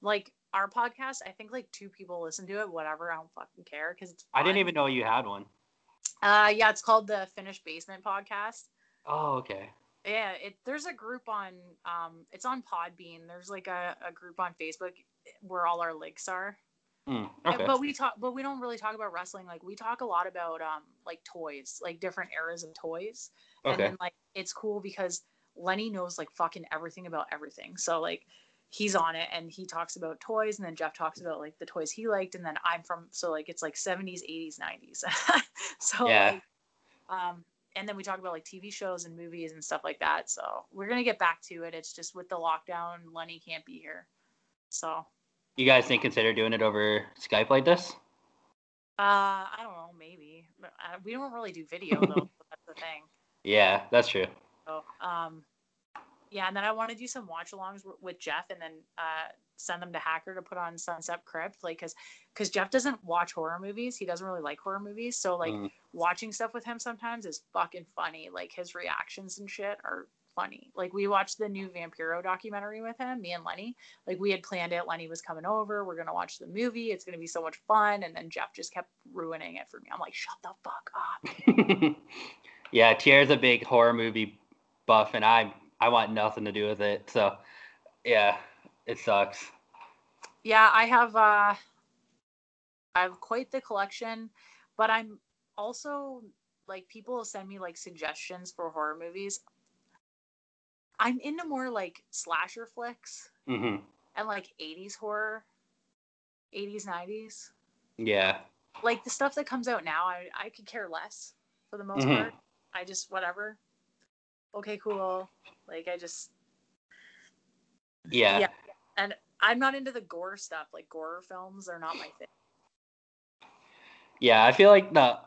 Like our podcast, I think like two people listen to it. Whatever, I don't fucking care because it's.
I didn't even know you had one.
Uh, yeah, it's called the Finished Basement Podcast.
Oh, okay.
Yeah, it there's a group on um it's on Podbean. There's like a, a group on Facebook where all our links are.
Mm, okay.
But we talk but we don't really talk about wrestling. Like we talk a lot about um like toys, like different eras of toys. And
Okay.
then like it's cool because Lenny knows like fucking everything about everything. So like he's on it and he talks about toys and then Jeff talks about like the toys he liked and then I'm from so like it's like 70s, 80s, 90s. so
Yeah.
like um and then we talk about like TV shows and movies and stuff like that. So we're gonna get back to it. It's just with the lockdown, Lenny can't be here. So
You guys think consider doing it over Skype like this?
uh I don't know, maybe. But, uh, we don't really do video though. that's the thing.
Yeah, that's true.
So, um, yeah, and then I want to do some watch alongs w- with Jeff, and then uh, send them to Hacker to put on Sunset Crypt, like because because Jeff doesn't watch horror movies. He doesn't really like horror movies, so like
Mm.
watching stuff with him sometimes is fucking funny. Like his reactions and shit are funny. Like we watched the new Vampiro documentary with him, me and Lenny. Like we had planned it. Lenny was coming over. We're gonna watch the movie. It's gonna be so much fun. And then Jeff just kept ruining it for me. I'm like, shut the fuck up.
yeah, Tier's a big horror movie buff, and I I want nothing to do with it. So, yeah, it sucks.
yeah i have uh i have quite the collection but i'm also like people send me like suggestions for horror movies i'm into more like slasher flicks
hmm
and like 80s horror 80s 90s
Yeah,
like the stuff that comes out now i i could care less for the most
Mhm.
part i just whatever okay cool like i just
yeah,
Yeah. and i'm not into the gore stuff like gore films are not my thing
Yeah, I feel like the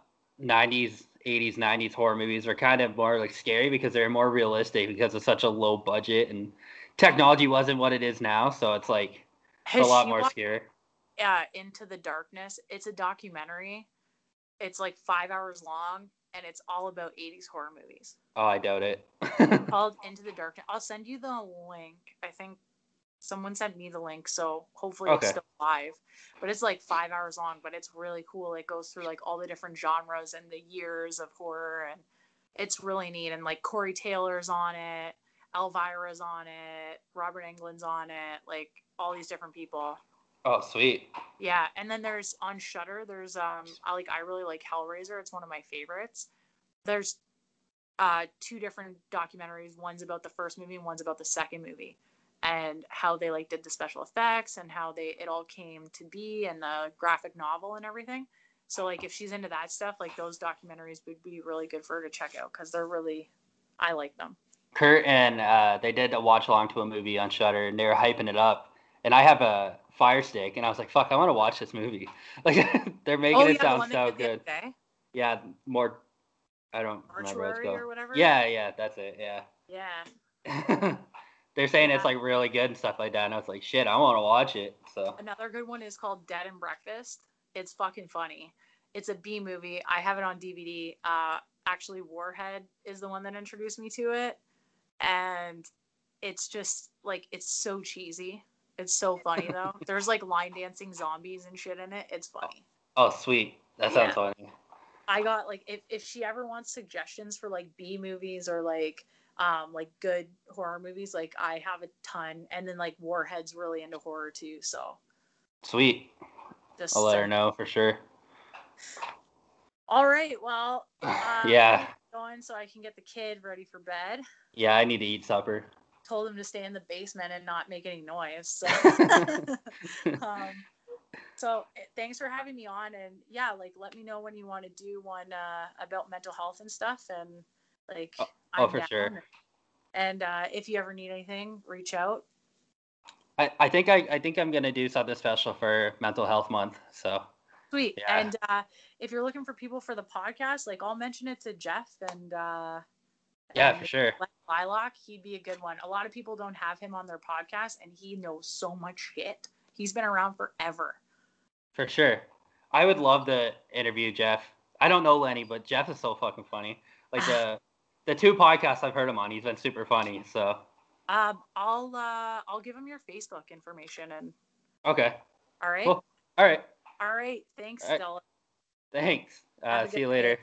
90s, 80s, 90s horror movies are kind of more like scary because they're more realistic because of such a low budget and technology wasn't what it is now. So it's like it's
Has
a lot more
watched-
scary.
yeah, Into the Darkness. It's a documentary. It's like five hours long, and it's all about 80s horror movies.
Oh, I doubt it.
Called Into the Darkness. I'll send you the link. I think someone sent me the link, so hopefully
Okay.
it's still live. But it's like five hours long, but it's really cool. It goes through like all the different genres and the years of horror, and it's really neat. And like Corey Taylor's on it, Elvira's on it, Robert Englund's on it, like all these different people.
Oh, sweet.
Yeah, and then there's on Shudder. There's um, I like I really like Hellraiser. It's one of my favorites. There's uh two different documentaries. One's about the first movie, and one's about the second movie, and how they like did the special effects and how they it all came to be and the graphic novel and everything. So like if she's into that stuff, like those documentaries would be really good for her to check out because they're really, I like them.
Kurt and uh, they did a watch along to a movie on Shudder, and they were hyping it up. And I have a Fire Stick, and I was like, "Fuck, I want to watch this movie." Like they're making
oh
it
yeah,
sound so
that did the
good. Yeah, more. I don't remember what it's called.
or whatever.
Yeah, yeah, that's it. Yeah.
Yeah.
They're saying it's like really good and stuff like that, and I was like, "Shit, I want to watch it." So
Another good one is called Dead and Breakfast. It's fucking funny. It's a B movie. I have it on DVD. Uh, actually, Warhead is the one that introduced me to it, and it's just like it's so cheesy. It's so funny though. There's like line dancing zombies and shit in it. It's funny.
Oh, sweet. That sounds
Yeah.
funny.
I got like if if she ever wants suggestions for like B movies or like um like good horror movies, like I have a ton. And then like Warhead's really into horror too. So
Sweet.
just
I'll let her know for sure.
All right. Well, uh,
yeah.
going so I can get the kid ready for bed.
Yeah, I need to eat supper.
Told him to stay in the basement and not make any noise. So, um, so eh, thanks for having me on. And yeah, like let me know when you want to do one uh, about mental health and stuff. And like,
oh,
I'm
for sure.
And uh, if you ever need anything, reach out.
I, I think I, I think I'm gonna do something special for Mental Health Month. So
Sweet.
Yeah.
And uh, if you're looking for people for the podcast, like I'll mention it to Jeff and uh,
yeah,
and
for sure.
let Lilac, he'd be a good one. A lot of people don't have him on their podcast, and he knows so much shit. He's been around forever.
For sure. I would love to interview Jeff. I don't know Lenny, but Jeff is so fucking funny. Like the the two podcasts I've heard him on, he's been super funny. So
Um, I'll uh, I'll give him your Facebook information, and
okay,
all right,
Cool. all right,
all right. Thanks,
All right.
Stella.
thanks. Uh, see you
good
later.
day.